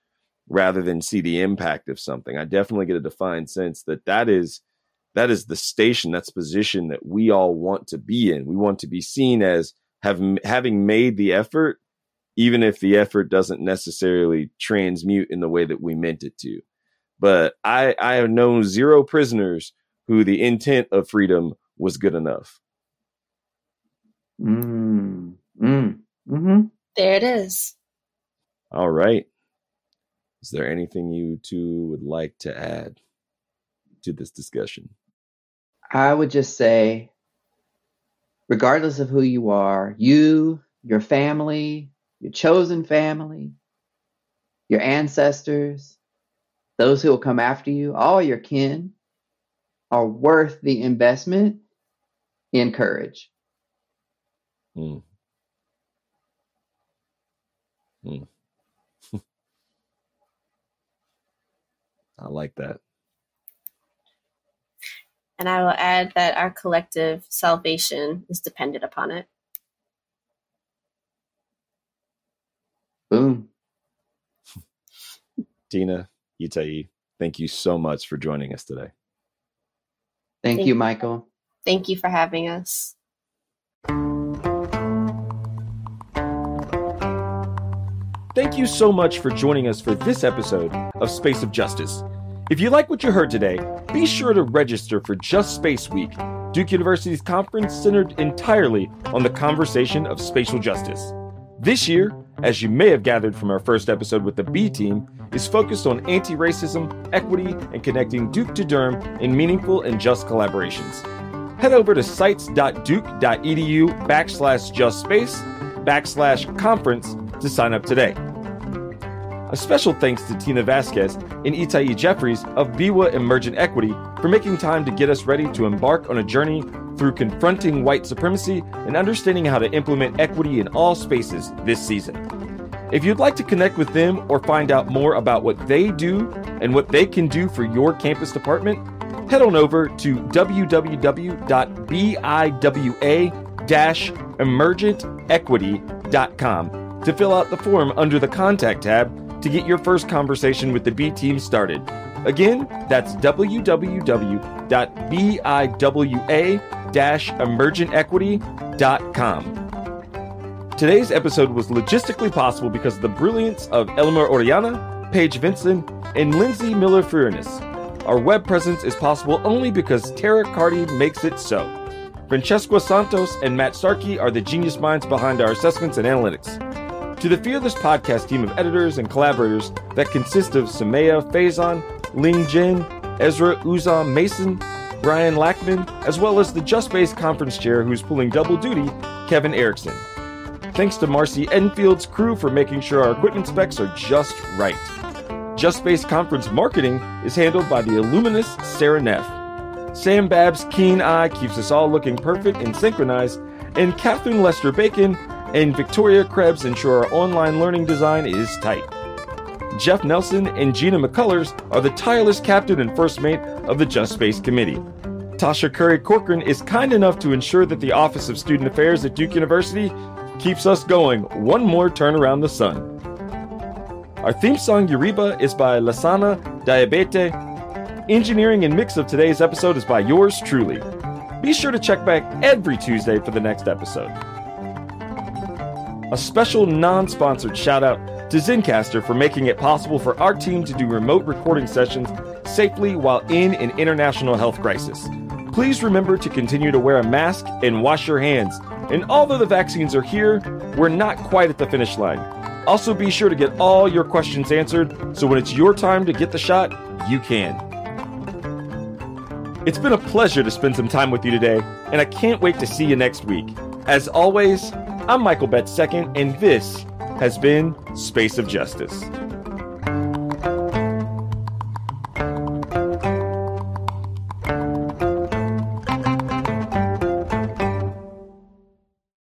rather than see the impact of something. I definitely get a defined sense that that is that is the station, that's position that we all want to be in. We want to be seen as have having made the effort, even if the effort doesn't necessarily transmute in the way that we meant it to. But I I have known zero prisoners who the intent of freedom was good enough. Mm, mm, hmm There it is. All right. Is there anything you two would like to add to this discussion? I would just say, regardless of who you are, you, your family, your chosen family, your ancestors, those who will come after you, all your kin are worth the investment in courage. Hmm. Hmm. I like that. And I will add that our collective salvation is dependent upon it. Boom. Tina, Itai, thank you so much for joining us today. Thank Thank you, you. Michael. Thank you for having us. Thank you so much for joining us for this episode of Space of Justice. If you like what you heard today, be sure to register for Just Space Week, Duke University's conference centered entirely on the conversation of spatial justice. This year, as you may have gathered from our first episode with the B team, is focused on anti racism, equity, and connecting Duke to Durham in meaningful and just collaborations. Head over to sites.duke.edu backslash just space backslash conference to sign up today. A special thanks to Tina Vasquez and Itai Jeffries of Biwa Emergent Equity for making time to get us ready to embark on a journey through confronting white supremacy and understanding how to implement equity in all spaces this season. If you'd like to connect with them or find out more about what they do and what they can do for your campus department, head on over to www.biwa-emergentequity.com to fill out the form under the Contact tab to get your first conversation with the B team started. Again, that's www.biwa-emergentequity.com. Today's episode was logistically possible because of the brilliance of Elmer Oriana, Paige Vinson, and Lindsay Miller Furness. Our web presence is possible only because Tara Carty makes it so. Francesco Santos and Matt Starkey are the genius minds behind our assessments and analytics. To the Fearless Podcast team of editors and collaborators that consist of Samaya Faison, Ling Jin, Ezra Uzam Mason, Brian Lackman, as well as the Just Space conference chair who's pulling double duty, Kevin Erickson. Thanks to Marcy Enfield's crew for making sure our equipment specs are just right. Just Space Conference marketing is handled by the illuminous Sarah Neff. Sam Babb's keen eye keeps us all looking perfect and synchronized, and Catherine Lester Bacon and Victoria Krebs ensure our online learning design is tight. Jeff Nelson and Gina McCullers are the tireless captain and first mate of the Just Space Committee. Tasha Curry Corcoran is kind enough to ensure that the Office of Student Affairs at Duke University keeps us going one more turn around the sun. Our theme song Yuriba is by Lasana Diabaté. Engineering and mix of today's episode is by yours truly. Be sure to check back every Tuesday for the next episode. A special non sponsored shout out to Zencastr for making it possible for our team to do remote recording sessions safely while in an international health crisis. Please remember to continue to wear a mask and wash your hands. And although the vaccines are here, we're not quite at the finish line. Also, be sure to get all your questions answered so when it's your time to get the shot, you can. It's been a pleasure to spend some time with you today, and I can't wait to see you next week. As always, I'm Michael Betts II, and this has been Space of Justice.